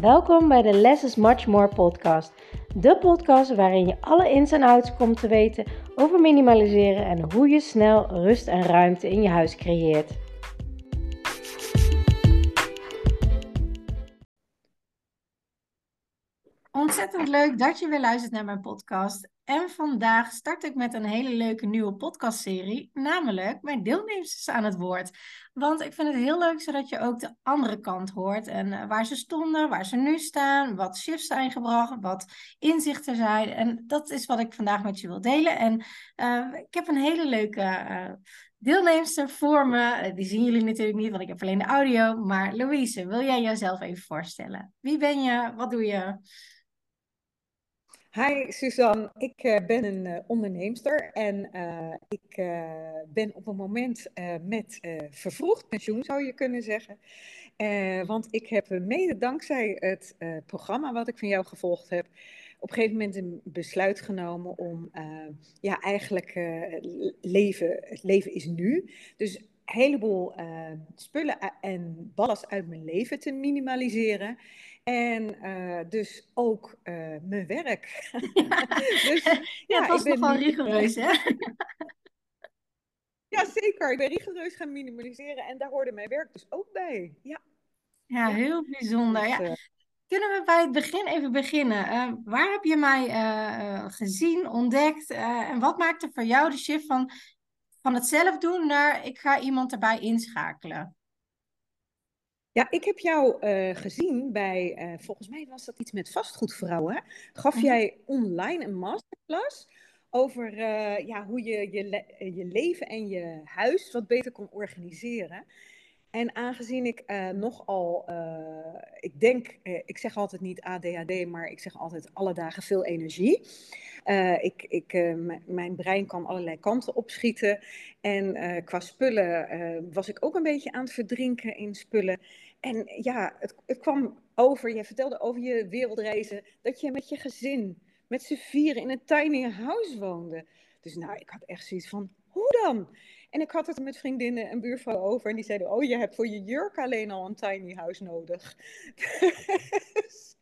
Welkom bij de Less is Much More podcast. De podcast waarin je alle ins en outs komt te weten over minimaliseren en hoe je snel rust en ruimte in je huis creëert. Ontzettend leuk dat je weer luistert naar mijn podcast. En vandaag start ik met een hele leuke nieuwe podcastserie, namelijk mijn deelnemers aan het woord. Want ik vind het heel leuk zodat je ook de andere kant hoort en eh, waar ze stonden, waar ze nu staan, wat shifts zijn gebracht, wat inzichten zijn. En dat is wat ik vandaag met je wil delen. En uh, ik heb een hele leuke uh, deelnemster voor me. Die zien jullie natuurlijk niet, want ik heb alleen de audio. Maar Louise, wil jij jezelf even voorstellen? Wie ben je? Wat doe je? Hi Suzanne, ik uh, ben een uh, onderneemster en uh, ik ben op het moment met vervroegd pensioen, zou je kunnen zeggen. want ik heb mede dankzij het programma wat ik van jou gevolgd heb, op een gegeven moment een besluit genomen om, ja, eigenlijk leven, het leven is nu. Dus een heleboel spullen en ballast uit mijn leven te minimaliseren. En uh, dus ook uh, mijn werk. Ja, dus, ja, ja was ik ben nogal rigoureus, hè? ja, zeker. Ik ben rigoureus gaan minimaliseren en daar hoorde mijn werk dus ook bij. Ja, ja heel bijzonder. Dus, ja. Uh, Kunnen we bij het begin even beginnen? waar heb je mij gezien, ontdekt en wat maakte voor jou de shift van, van het zelf doen naar ik ga iemand erbij inschakelen? Ja, ik heb jou uh, gezien bij, uh, volgens mij was dat iets met vastgoedvrouwen. Gaf mhm. jij online een masterclass over uh, ja, hoe je je, le je leven en je huis wat beter kon organiseren. En aangezien ik nogal, ik denk, ik zeg altijd niet ADHD, maar ik zeg altijd alle dagen veel energie. ik, ik, mijn brein kan allerlei kanten opschieten. En qua spullen was ik ook een beetje aan het verdrinken in spullen. En ja, het, het kwam over, je vertelde over je wereldreizen, dat je met je gezin, met z'n vieren in een tiny house woonde. Dus nou, ik had echt zoiets van, hoe dan? En ik had het met vriendinnen en buurvrouwen over en die zeiden, oh, je hebt voor je jurk alleen al een tiny house nodig. Dus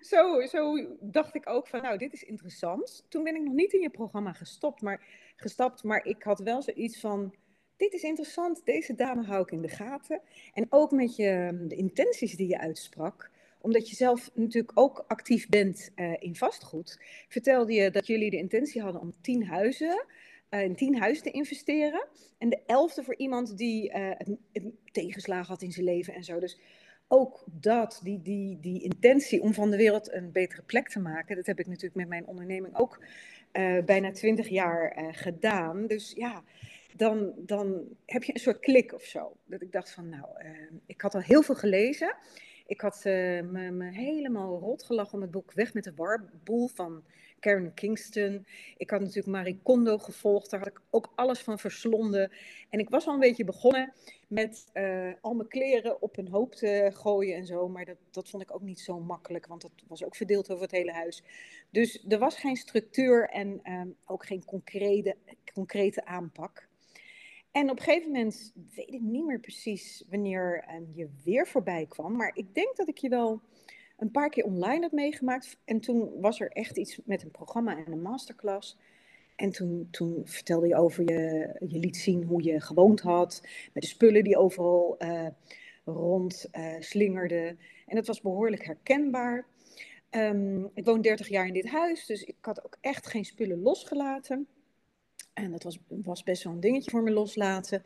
zo, zo dacht ik ook van, nou, dit is interessant. Toen ben ik nog niet in je programma gestopt, maar, gestapt, maar ik had wel zoiets van, dit is interessant, deze dame hou ik in de gaten. En ook met je, de intenties die je uitsprak, omdat je zelf natuurlijk ook actief bent uh, in vastgoed, vertelde je dat jullie de intentie hadden om tien huizen, uh, in tien huizen te investeren. En de elfde voor iemand die uh, tegenslagen had in zijn leven en zo. Dus ook dat, die, die, die intentie om van de wereld een betere plek te maken, dat heb ik natuurlijk met mijn onderneming ook bijna twintig jaar gedaan. Dus ja, dan, dan heb je een soort klik of zo. Dat ik dacht van, nou, uh, ik had al heel veel gelezen. Ik had uh, me, me, helemaal rot gelachen om het boek Weg met de Warboel van Karen Kingston. Ik had natuurlijk Marie Kondo gevolgd, daar had ik ook alles van verslonden. En ik was al een beetje begonnen met uh, al mijn kleren op een hoop te gooien en zo. Maar dat, dat vond ik ook niet zo makkelijk, want dat was ook verdeeld over het hele huis. Dus er was geen structuur en um, ook geen concrete, concrete aanpak. En op een gegeven moment weet ik niet meer precies wanneer um, je weer voorbij kwam. Maar ik denk dat ik je wel een paar keer online heb meegemaakt. En toen was er echt iets met een programma en een masterclass. En toen, toen vertelde je over je, je liet zien hoe je gewoond had. Met de spullen die overal uh, rond uh, slingerden. En het was behoorlijk herkenbaar. Um, ik woon 30 jaar in dit huis, dus ik had ook echt geen spullen losgelaten. En dat was, was best wel een dingetje voor me loslaten.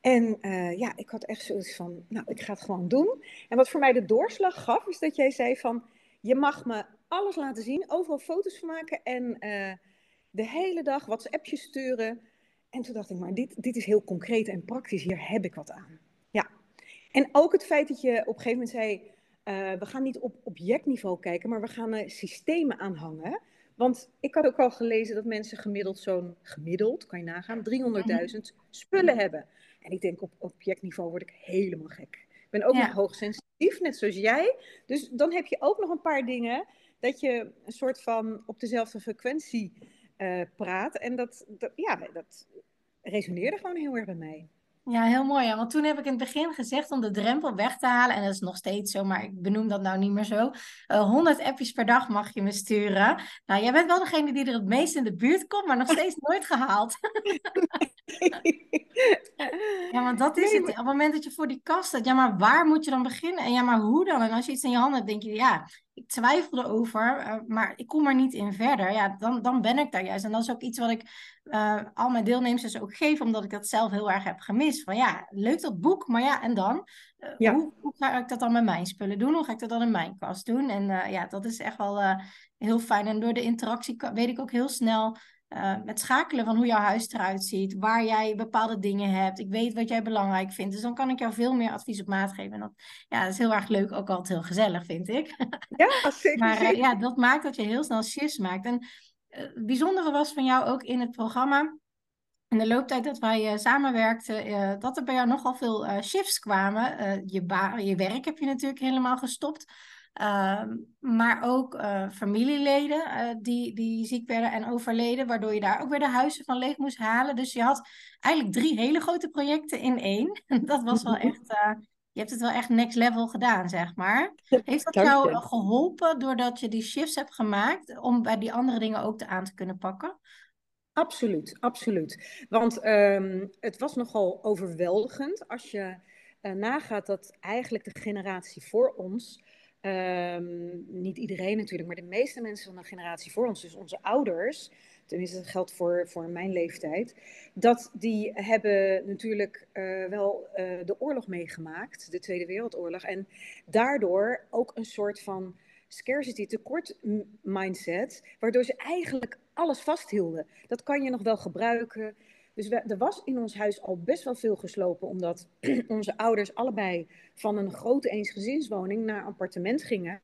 En uh, ja, ik had echt zoiets van, nou, ik ga het gewoon doen. En wat voor mij de doorslag gaf, is dat jij zei van, je mag me alles laten zien, overal foto's maken en uh, de hele dag WhatsAppjes sturen. En toen dacht ik, maar dit, dit is heel concreet en praktisch, hier heb ik wat aan. Ja. En ook het feit dat je op een gegeven moment zei, uh, we gaan niet op objectniveau kijken, maar we gaan systemen aanhangen. Want ik had ook al gelezen dat mensen gemiddeld zo'n, gemiddeld, kan je nagaan, 300.000 mhm. spullen hebben. En ik denk op objectniveau word ik helemaal gek. Ik ben ook nog hoogsensitief, net zoals jij. Dus dan heb je ook nog een paar dingen dat je een soort van op dezelfde frequentie uh, praat. En dat, dat, ja, dat resoneerde gewoon heel erg bij mij. Ja, heel mooi. Ja. Want toen heb ik in het begin gezegd om de drempel weg te halen. En dat is nog steeds zo, maar ik benoem dat nou niet meer zo. Uh, 100 appjes per dag mag je me sturen. Nou, jij bent wel degene die er het meest in de buurt komt, maar nog steeds nooit gehaald. ja, want dat is het. Op het moment dat je voor die kast staat, ja, maar waar moet je dan beginnen? En ja, maar hoe dan? En als je iets in je handen hebt, denk je, ja, ik twijfel erover, uh, maar ik kom er niet in verder. Ja, dan, dan ben ik daar juist. En dat is ook iets wat ik uh, al mijn deelnemers ook geef, omdat ik dat zelf heel erg heb gemist. Van ja, leuk dat boek, maar ja, en dan? Uh, hoe, hoe, ga ik dat dan met mijn spullen doen? Hoe ga ik dat dan in mijn kast doen? En ja, dat is echt wel heel fijn. En door de interactie weet ik ook heel snel uh, met schakelen van hoe jouw huis eruit ziet, waar jij bepaalde dingen hebt. Ik weet wat jij belangrijk vindt. Dus dan kan ik jou veel meer advies op maat geven. En dat, ja, dat is heel erg leuk, ook altijd heel gezellig, vind ik. Ja, zeker. maar uh, ja, dat maakt dat je heel snel shifts maakt. En uh, het bijzondere was van jou ook in het programma. In de looptijd dat wij samenwerkten, dat er bij jou nogal veel shifts kwamen. je, je werk heb je natuurlijk helemaal gestopt. Ehm, maar ook uh, familieleden uh, die, die ziek werden en overleden, waardoor je daar ook weer de huizen van leeg moest halen. Dus je had eigenlijk drie hele grote projecten in één. dat was wel echt, uh, je hebt het wel echt next level gedaan, zeg maar. Heeft dat jou geholpen doordat je die shifts hebt gemaakt om bij die andere dingen ook te aan te kunnen pakken? Absoluut, absoluut. Want um, het was nogal overweldigend als je nagaat dat eigenlijk de generatie voor ons Um, niet iedereen natuurlijk, maar de meeste mensen van de generatie voor ons, dus onze ouders, tenminste dat geldt voor, voor mijn leeftijd, dat die hebben natuurlijk uh, wel uh, de oorlog meegemaakt, de Tweede Wereldoorlog, en daardoor ook een soort van scarcity tekort mindset, waardoor ze eigenlijk alles vasthielden. Dat kan je nog wel gebruiken. Dus er was in ons huis al best wel veel geslopen, omdat onze ouders allebei van een grote eensgezinswoning naar een appartement gingen.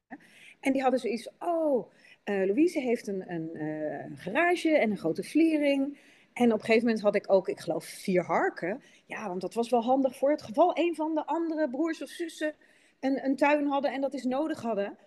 En die hadden zoiets oh, uh, Louise heeft een, een uh, garage en een grote vliering. En op een gegeven moment had ik ook, ik geloof, vier harken. Ja, want dat was wel handig voor het geval een van de andere broers of zussen een, een tuin hadden en dat is nodig hadden.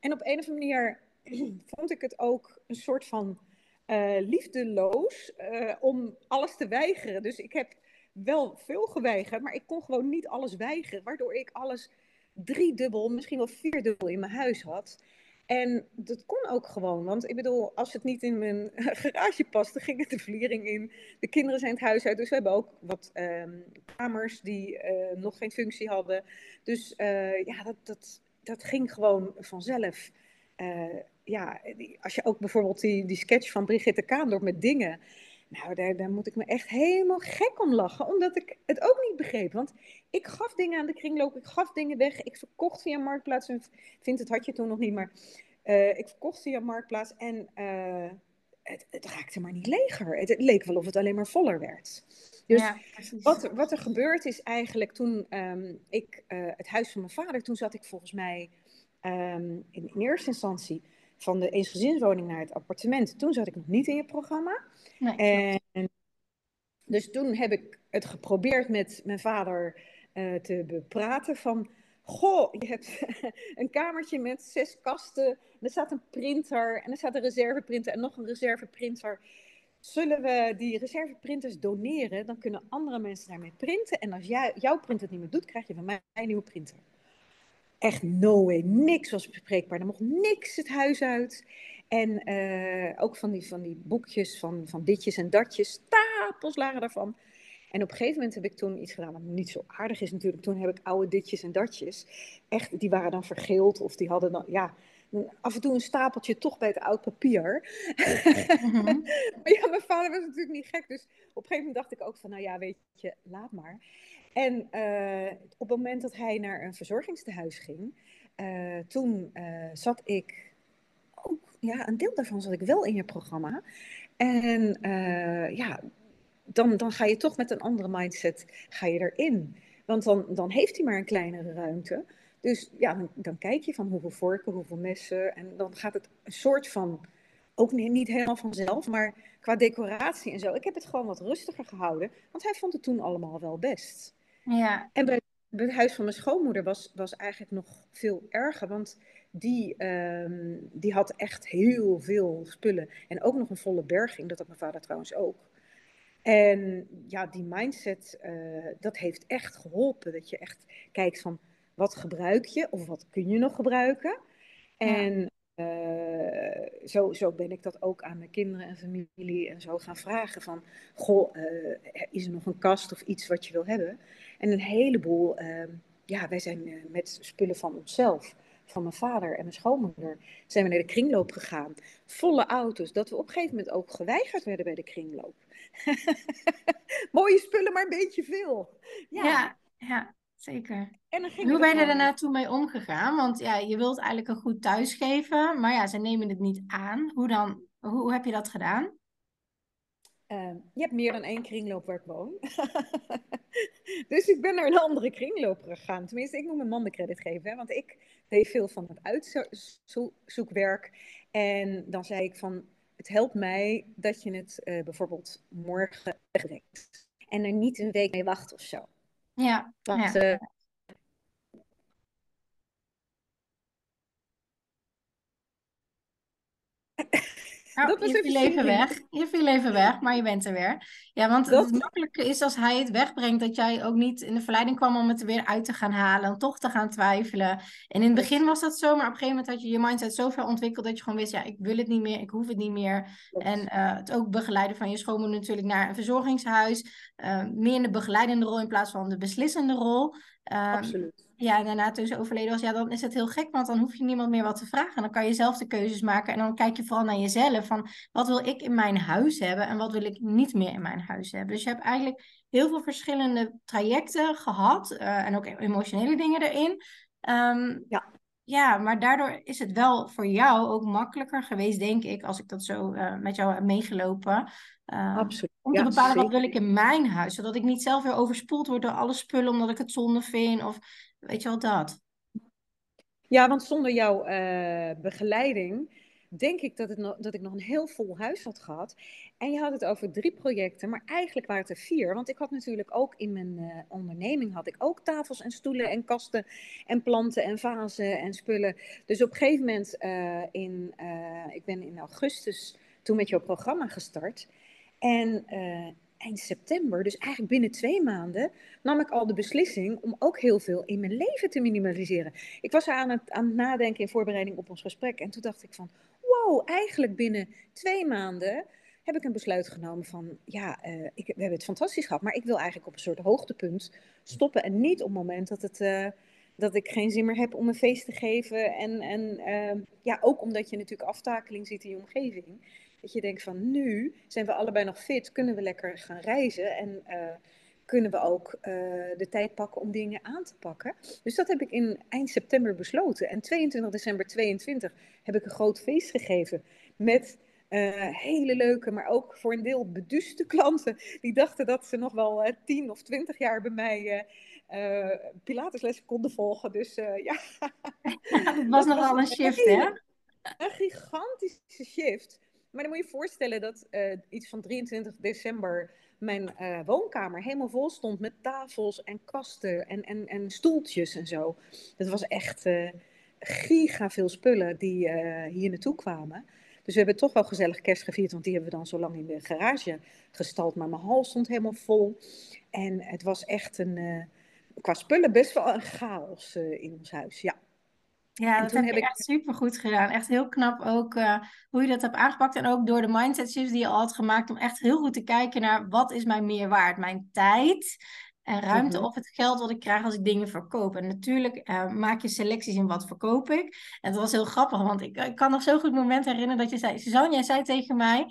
En op een of andere manier vond ik het ook een soort van uh, liefdeloos uh, om alles te weigeren. Dus ik heb wel veel geweigerd, maar ik kon gewoon niet alles weigeren, waardoor ik alles driedubbel, misschien wel vierdubbel in mijn huis had. En dat kon ook gewoon, want ik bedoel, als het niet in mijn garage paste, ging het de vliering in. De kinderen zijn het huis uit, dus we hebben ook wat um, kamers die uh, nog geen functie hadden. Dus ja, dat, dat, dat ging gewoon vanzelf. Uh, ja, als je ook bijvoorbeeld die, die sketch van Brigitte Kaandorp met dingen. Nou, daar, daar moet ik me echt helemaal gek om lachen, omdat ik het ook niet begreep. Want ik gaf dingen aan de kringloop, ik gaf dingen weg, ik verkocht via Marktplaats. En vind het had je toen nog niet, maar uh, ik verkocht via Marktplaats en uh, het, het, raakte maar niet leger. Het, het, leek wel of het alleen maar voller werd. Dus ja, wat, wat, er gebeurd is eigenlijk toen um, ik uh, het huis van mijn vader, toen zat ik volgens mij um, in, in eerste instantie van de eensgezinswoning naar het appartement. Toen zat ik nog niet in je programma. Nee, en, dus toen heb ik het geprobeerd met mijn vader uh, te bepraten van... Goh, je hebt een kamertje met zes kasten. En er staat een printer. En er staat een reserveprinter en nog een reserveprinter. Zullen we die reserveprinters doneren? Dan kunnen andere mensen daarmee printen. En als jij, jouw printer het niet meer doet, krijg je van mij een nieuwe printer echt no way, niks was bespreekbaar. Er mocht niks het huis uit. En uh, ook van die, van die boekjes van, van ditjes en datjes, stapels lagen daarvan. En op een gegeven moment heb ik toen iets gedaan wat niet zo aardig is natuurlijk. Toen heb ik oude ditjes en datjes, echt, die waren dan vergeeld of die hadden dan, ja, af en toe een stapeltje toch bij het oud papier. Mhm. maar ja, mijn vader was natuurlijk niet gek, dus op een gegeven moment dacht ik ook van, nou ja, weet je, laat maar. En uh, op het moment dat hij naar een verzorgingstehuis ging, uh, toen uh, zat ik ook, ja, een deel daarvan zat ik wel in je programma. En ja, dan, dan ga je toch met een andere mindset ga je erin. Want dan, dan heeft hij maar een kleinere ruimte. Dus ja, dan, dan, kijk je van hoeveel vorken, hoeveel messen. En dan gaat het een soort van, ook niet, niet helemaal vanzelf, maar qua decoratie en zo. Ik heb het gewoon wat rustiger gehouden, want hij vond het toen allemaal wel best. Ja. En bij, het huis van mijn schoonmoeder was, was eigenlijk nog veel erger, want die, um, die had echt heel veel spullen. En ook nog een volle berging, dat had mijn vader trouwens ook. En ja, die mindset, uh, dat heeft echt geholpen. Dat je echt kijkt van, wat gebruik je of wat kun je nog gebruiken? En uh, zo, zo ben ik dat ook aan mijn kinderen en familie en zo gaan vragen van, goh, uh, is er nog een kast of iets wat je wil hebben? En een heleboel, uh, ja, wij zijn met spullen van onszelf, van mijn vader en mijn schoonmoeder, zijn we naar de kringloop gegaan. Volle auto's, dat we op een gegeven moment ook geweigerd werden bij de kringloop. Mooie spullen, maar een beetje veel. Ja, ja zeker. En Hoe ben je er daarna toe mee omgegaan? Want ja, je wilt eigenlijk een goed thuis geven, maar ja, ze nemen het niet aan. Hoe dan? Hoe, heb je dat gedaan? Uh, je hebt meer dan één kringloop waar ik woon. dus ik ben naar een andere kringloop gegaan. Tenminste, ik moet mijn man de credit geven. Hè, want ik deed veel van het uitzoekwerk. En dan zei ik van, het helpt mij dat je het uh, bijvoorbeeld morgen wegbrengt. En er niet een week mee wacht of zo. Ja. Want ja. Oh, dat was je viel even weg. Je viel even weg, maar je bent er weer. Ja, want het makkelijke is als hij het wegbrengt, dat jij ook niet in de verleiding kwam om het er weer uit te gaan halen en toch te gaan twijfelen. En in het begin was dat zo, maar op een gegeven moment had je je mindset zo ver ontwikkeld dat je gewoon wist, ja, ik wil het niet meer, ik hoef het niet meer. En uh, het ook begeleiden van je schoonmoeder natuurlijk naar een verzorgingshuis. Uh, meer in de begeleidende rol in plaats van de beslissende rol. Um, Absoluut ja, en daarna toen ze overleden was, ja, dan is het heel gek, want dan hoef je niemand meer wat te vragen. Dan kan je zelf de keuzes maken en dan kijk je vooral naar jezelf van wat wil ik in mijn huis hebben en wat wil ik niet meer in mijn huis hebben. Dus je hebt eigenlijk heel veel verschillende trajecten gehad uh, en ook emotionele dingen erin. Um, ja. Ja, maar daardoor is het wel voor jou ook makkelijker geweest, denk ik, als ik dat zo uh, met jou heb meegelopen. Uh, Absoluut. Om te bepalen wat wil ik in mijn huis, zodat ik niet zelf weer overspoeld word door alle spullen omdat ik het zonde vind. Of Weet je wel dat? Ja, want zonder jouw uh, begeleiding denk ik dat, het dat ik nog een heel vol huis had gehad. En je had het over drie projecten, maar eigenlijk waren het er vier. Want ik had natuurlijk ook in mijn uh, onderneming had ik ook tafels en stoelen en kasten en planten en vazen en spullen. Dus op een gegeven moment, uh, in, ik ben in augustus toen met jouw programma gestart. En eind september, dus eigenlijk binnen twee maanden, nam ik al de beslissing om ook heel veel in mijn leven te minimaliseren. Ik was aan het, aan het nadenken in voorbereiding op ons gesprek en toen dacht ik van, wow, eigenlijk binnen twee maanden heb ik een besluit genomen van, ja, uh, ik, we hebben het fantastisch gehad, maar ik wil eigenlijk op een soort hoogtepunt stoppen en niet op het moment dat het... Uh, dat ik geen zin meer heb om een feest te geven. En, en uh, ja, ook omdat je natuurlijk aftakeling ziet in je omgeving. Dat je denkt van nu zijn we allebei nog fit, kunnen we lekker gaan reizen en uh, kunnen we ook uh, de tijd pakken om dingen aan te pakken. Dus dat heb ik in eind september besloten. En 22 december 22 heb ik een groot feest gegeven met uh, hele leuke, maar ook voor een deel beduuste klanten. Die dachten dat ze nog wel uh, 10 of 20 jaar bij mij uh, Pilatesles konden volgen. Dus ja. ja. Het was nogal een shift, hè? Een gigantische shift. Maar dan moet je je voorstellen dat uh, iets van 23 december mijn uh, woonkamer helemaal vol stond met tafels en kasten en, en, en stoeltjes en zo. Dat was echt uh, giga veel spullen die hier naartoe kwamen. Dus we hebben toch wel gezellig kerst gevierd, want die hebben we dan zo lang in de garage gestald. Maar mijn hal stond helemaal vol. En het was echt een, qua spullen best wel een chaos in ons huis, ja. Ja, dat heb ik... echt super goed gedaan. Echt heel knap ook uh, hoe je dat hebt aangepakt. En ook door de mindset shifts die je al had gemaakt. Om echt heel goed te kijken naar wat is mijn meerwaarde. Mijn tijd en ruimte mm of het geld wat ik krijg als ik dingen verkoop. En natuurlijk uh, maak je selecties in wat verkoop ik. En dat was heel grappig. Want ik, ik kan nog zo goed het moment herinneren dat je zei... Suzanne, jij zei tegen mij...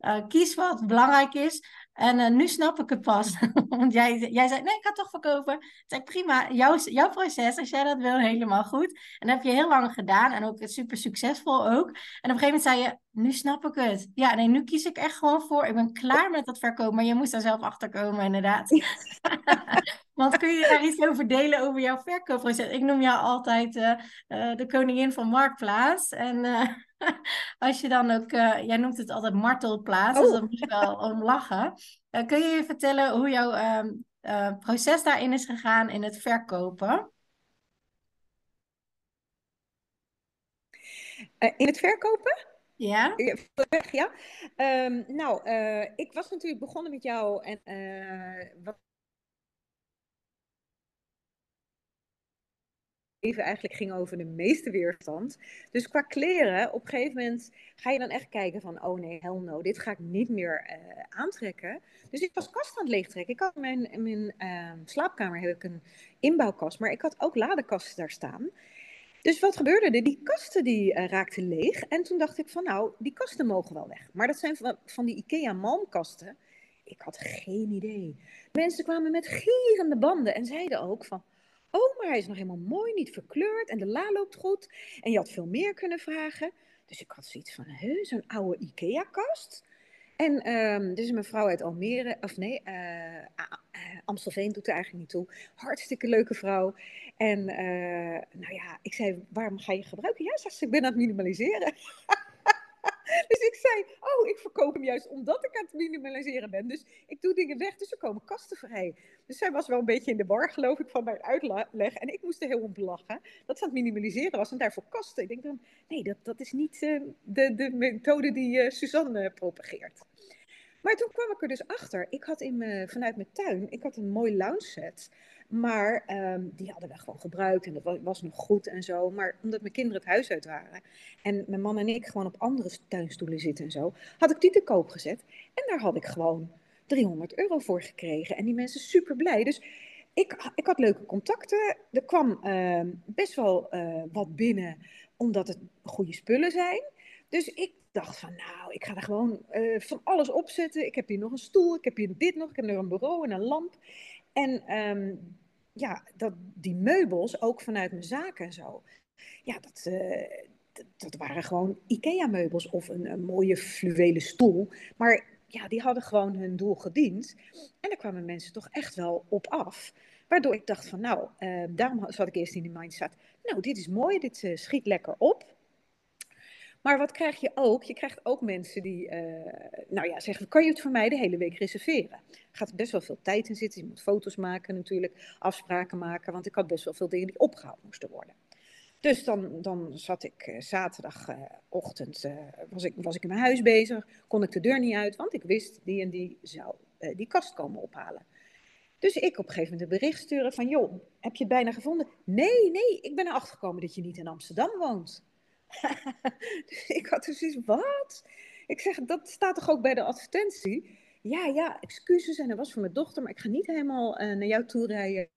Uh, kies wat belangrijk is. En uh, nu snap ik het pas. Want jij, jij zei, nee, ik ga het toch verkopen. Ik zei, prima, jouw, jouw proces, als jij dat wil, helemaal goed. En dat heb je heel lang gedaan en ook super succesvol ook. En op een gegeven moment zei je, nu snap ik het. Ja, nee, nu kies ik echt gewoon voor, ik ben klaar met dat verkopen. Maar je moest daar zelf achter komen, inderdaad. Want kun je daar iets over delen over jouw verkoopproces? Ik noem jou altijd uh, uh, de koningin van Marktplaats. En als je dan ook, jij noemt het altijd martelplaats, oh. dus dan moet je wel om lachen. Kun je je vertellen hoe jouw uh, proces daarin is gegaan in het verkopen? in het verkopen? Ja? Ja. Um, nou, uh, ik was natuurlijk begonnen met jou en uh, wat even eigenlijk ging over de meeste weerstand. Dus qua kleren, op een gegeven moment ga je dan echt kijken van, oh nee, hell no, dit ga ik niet meer uh, aantrekken. Dus ik was kast aan het leegtrekken. Ik had in mijn, mijn uh, slaapkamer heb ik een inbouwkast, maar ik had ook ladekasten daar staan. Dus wat gebeurde er? Die kasten die uh, raakten leeg. En toen dacht ik van nou, die kasten mogen wel weg. Maar dat zijn van, van die Ikea malmkasten. Ik had geen idee. Mensen kwamen met gierende banden en zeiden ook van... Oh, maar hij is nog helemaal mooi, niet verkleurd en de la loopt goed. En je had veel meer kunnen vragen. Dus ik had zoiets van, zo'n oude Ikea-kast. En um, dus een mevrouw uit Almere, of nee, uh, Amstelveen doet er eigenlijk niet toe. Hartstikke leuke vrouw. En uh, nou ja, ik zei, waarom ga je gebruiken? Ja, ze ik ben aan het minimaliseren. dus ik zei, oh, ik verkoop hem juist omdat ik aan het minimaliseren ben. Dus ik doe dingen weg, dus er komen kasten vrij. Dus zij was wel een beetje in de war, geloof ik, van mijn uitleg. En ik moest er heel om lachen dat ze aan het minimaliseren was en daarvoor kasten. Ik denk dan, nee, dat, dat is niet uh, de, de methode die uh, Suzanne propageert. Maar toen kwam ik er dus achter. Ik had in vanuit mijn tuin, ik had een mooi lounge set. Maar um, die hadden we gewoon gebruikt en dat was, nog goed en zo. Maar omdat mijn kinderen het huis uit waren en mijn man en ik gewoon op andere tuinstoelen zitten en zo, had ik die te koop gezet. En daar had ik gewoon 300 euro voor gekregen. En die mensen super blij. Dus ik, ik had leuke contacten. Er kwam uh, best wel uh, wat binnen, omdat het goede spullen zijn. Dus ik dacht van, nou, ik ga er gewoon uh, van alles opzetten. Ik heb hier nog een stoel, ik heb hier dit nog, ik heb nog een bureau en een lamp. En um, ja, dat, die meubels, ook vanuit mijn zaken en zo, ja, dat, uh, dat, waren gewoon IKEA-meubels of een, mooie fluwelen stoel. Maar ja, die hadden gewoon hun doel gediend. En daar kwamen mensen toch echt wel op af. Waardoor ik dacht van, nou, uh, daarom zat ik eerst in die mindset. Nou, dit is mooi, dit uh, schiet lekker op. Maar wat krijg je ook? Je krijgt ook mensen die, uh, nou ja, zeggen, kan je het voor mij de hele week reserveren? Er gaat best wel veel tijd in zitten. Je moet foto's maken natuurlijk, afspraken maken, want ik had best wel veel dingen die opgehaald moesten worden. Dus dan, dan zat ik uh, zaterdagochtend, uh, was, ik, was ik in mijn huis bezig, kon ik de deur niet uit, want ik wist die en die zou die kast komen ophalen. Dus ik op een gegeven moment een bericht sturen van, joh, heb je het bijna gevonden? Nee, nee, ik ben erachter gekomen dat je niet in Amsterdam woont. Dus ik had dus iets, wat? Ik zeg, dat staat toch ook bij de advertentie? Ja, ja, excuses en dat was voor mijn dochter, maar ik ga niet helemaal uh, naar jou toe rijden.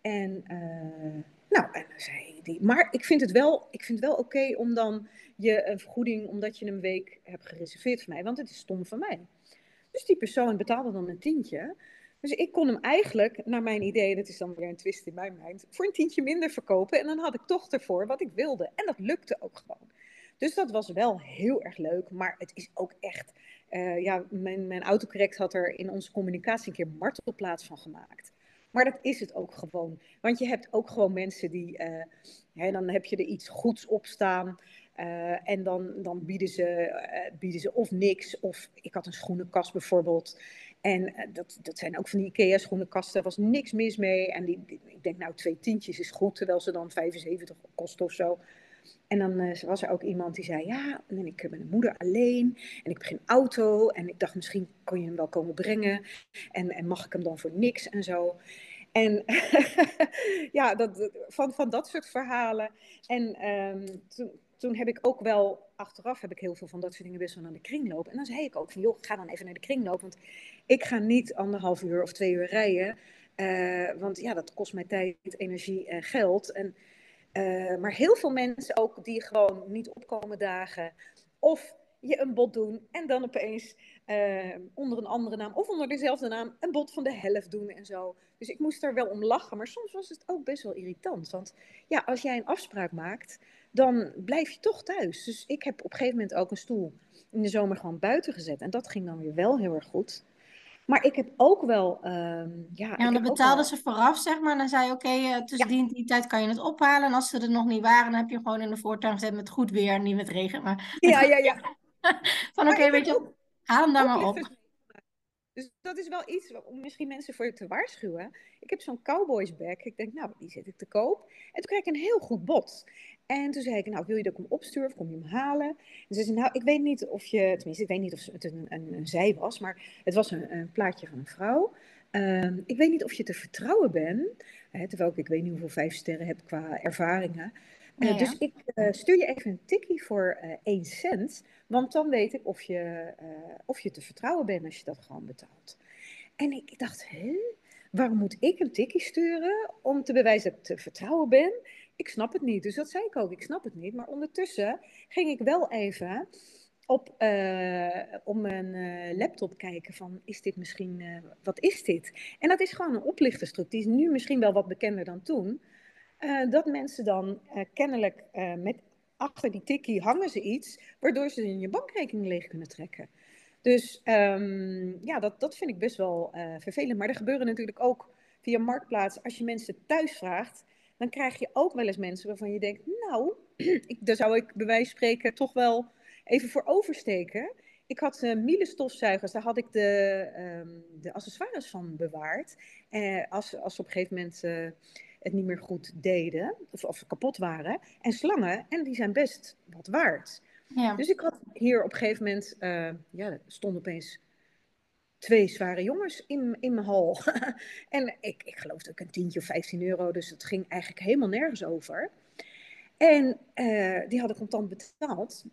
En, uh, nou, en dan zei die, maar ik vind het wel, ik vind wel oké om dan je een vergoeding, omdat je een week hebt gereserveerd voor mij, want het is stom van mij. Dus die persoon betaalde dan een tientje. Dus ik kon hem eigenlijk, naar mijn idee, dat is dan weer een twist in mijn mind, voor een tientje minder verkopen. En dan had ik toch ervoor wat ik wilde. En dat lukte ook gewoon. Dus dat was wel heel erg leuk. Maar het is ook echt. Uh, ja, mijn, mijn autocorrect had er in onze communicatie een keer martelplaats van gemaakt. Maar dat is het ook gewoon. Want je hebt ook gewoon mensen die. Uh, hè, dan heb je er iets goeds op staan. Uh, en dan, dan bieden, ze, bieden ze of niks. Of ik had een schoenenkast bijvoorbeeld. En uh, dat, dat zijn ook van die IKEA schoenenkasten. Daar was niks mis mee. En die, ik denk nou twee tientjes is goed. Terwijl ze dan 75 kosten of zo. En dan was er ook iemand die zei: Ja, en ik ben een moeder alleen. En ik heb geen auto. En ik dacht, misschien kon je hem wel komen brengen. En, en mag ik hem dan voor niks en zo. En ja, dat, van, van dat soort verhalen. En um, toen, toen heb ik ook wel, achteraf heb ik heel veel van dat soort dingen best wel naar de kringloop. En dan zei ik ook van, joh, ga dan even naar de kringloop. Want ik ga niet anderhalf uur of twee uur rijden. Uh, want ja, dat kost mij tijd, energie en geld. En, uh, maar heel veel mensen ook die gewoon niet opkomen dagen. Of je een bod doen en dan opeens uh, onder een andere naam of onder dezelfde naam een bod van de helft doen en zo. Dus ik moest er wel om lachen, maar soms was het ook best wel irritant. Want ja, als jij een afspraak maakt, dan blijf je toch thuis. Dus ik heb op een gegeven moment ook een stoel in de zomer gewoon buiten gezet. En dat ging dan weer wel heel erg goed. Maar ik heb ook wel. Um, ja, ja, dan betaalden ze vooraf, zeg maar. En dan zei je: Oké, okay, uh, tussen ja. die, die tijd kan je het ophalen. En als ze er nog niet waren, dan heb je gewoon in de voortuin gezet met goed weer. Niet met regen, maar. Ja, ja, ja. Van oké, okay, weet je, haal hem daar maar op. Dus dat is wel iets om misschien mensen voor te waarschuwen. Ik heb zo'n cowboysbag. Ik denk, nou, die zet ik te koop. En toen kreeg ik een heel goed bod. En toen zei ik, nou, wil je dat ik hem opstuur of kom je hem halen? En ze zei, nou, ik weet niet of je, tenminste, ik weet niet of het een, een, een zij was, maar het was een, een plaatje van een vrouw. Ehm, ik weet niet of je te vertrouwen bent, hè, terwijl ik, ik weet niet hoeveel vijf sterren heb qua ervaringen. Uh, Dus ik uh, stuur je even een tikkie voor uh, 1 cent, want dan weet ik of je, of je te vertrouwen bent als je dat gewoon betaalt. En ik dacht, hè, waarom moet ik een tikkie sturen om te bewijzen dat ik te vertrouwen ben? Ik snap het niet. Dus dat zei ik ook, ik snap het niet. Maar ondertussen ging ik wel even op, uh, op mijn uh, laptop kijken van, is dit misschien, uh, wat is dit? En dat is gewoon een oplichterstruc. Die is nu misschien wel wat bekender dan toen. dat mensen dan kennelijk met achter die tikkie hangen ze iets, waardoor ze in je bankrekening leeg kunnen trekken. Dus um, ja, dat, dat vind ik best wel vervelend. Maar er gebeuren natuurlijk ook via Marktplaats, als je mensen thuis vraagt, dan krijg je ook wel eens mensen waarvan je denkt, nou, ik, daar zou ik bij wijze van spreken toch wel even voor oversteken. Ik had uh, Miele stofzuigers, daar had ik de, um, de accessoires van bewaard. Uh, als, als ze op een gegeven moment uh, het niet meer goed deden, of, of, kapot waren. En slangen, en die zijn best wat waard. Ja. Dus ik had hier op een gegeven moment, ja, er stonden opeens twee zware jongens in, in mijn hal. en ik, ik geloof dat ik een tientje of 15 euro, dus het ging eigenlijk helemaal nergens over. En die hadden contant betaald.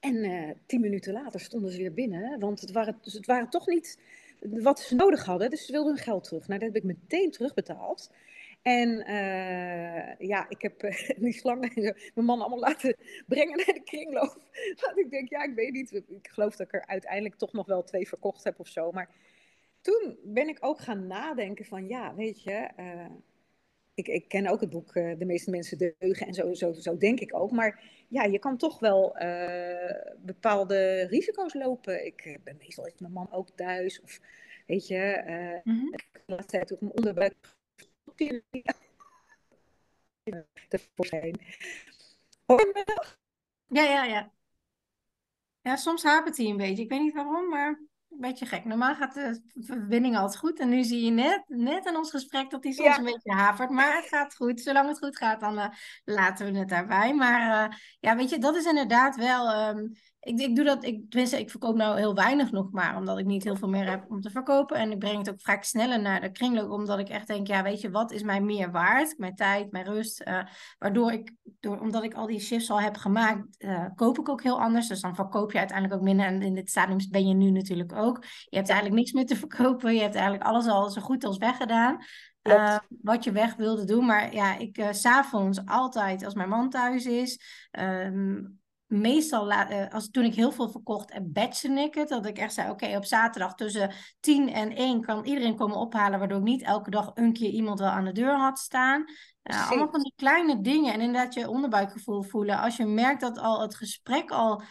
En uh, tien minuten later stonden ze weer binnen, want het waren, dus het waren toch niet wat ze nodig hadden. Dus ze wilden hun geld terug. Nou, dat heb ik meteen terugbetaald. En uh, ja, ik heb uh, die slangen mijn man allemaal laten brengen naar de kringloop. Want ik denk, ja, ik weet niet. Ik geloof dat ik er uiteindelijk toch nog wel twee verkocht heb of zo. Maar toen ben ik ook gaan nadenken van, ja, weet je, uh, ik, ik, ken ook het boek De meeste mensen deugen en zo, zo, zo denk ik ook. Maar ja, je kan toch wel bepaalde risico's lopen. Ik ben meestal is mijn man ook thuis. Of weet je, uh, mm -hmm. tijd ook mijn onderbuik zijn. Ja, ja, ja. Ja, soms hapert hij een beetje. Ik weet niet waarom, maar een beetje gek. Normaal gaat de verbinding altijd goed. En nu zie je net, net in ons gesprek dat hij soms ja. een beetje havert. Maar het gaat goed. Zolang het goed gaat, dan uh, laten we het daarbij. Maar uh, ja, weet je, dat is inderdaad wel... Um, ik, ik doe dat, ik, tenminste, ik verkoop nou heel weinig nog maar, omdat ik niet heel veel meer heb om te verkopen. En ik breng het ook vaak sneller naar de kringloop, omdat ik echt denk, ja, weet je, wat is mij meer waard? Mijn tijd, mijn rust. Uh, waardoor ik, door, omdat ik al die shifts al heb gemaakt, uh, koop ik ook heel anders. Dus dan verkoop je uiteindelijk ook minder. En in dit stadium ben je nu natuurlijk ook. Je hebt eigenlijk niks meer te verkopen. Je hebt eigenlijk alles al zo goed als weggedaan. Uh, wat je weg wilde doen. Maar ja, ik uh, s'avonds altijd, als mijn man thuis is, um, meestal, uh, als, toen ik heel veel verkocht, en batchen ik het. Dat ik echt zei, oké, okay, op zaterdag tussen 10 en 1 kan iedereen komen ophalen. Waardoor ik niet elke dag een keer iemand wel aan de deur had staan. Uh, allemaal van die kleine dingen. En inderdaad je onderbuikgevoel voelen. Als je merkt dat al het gesprek al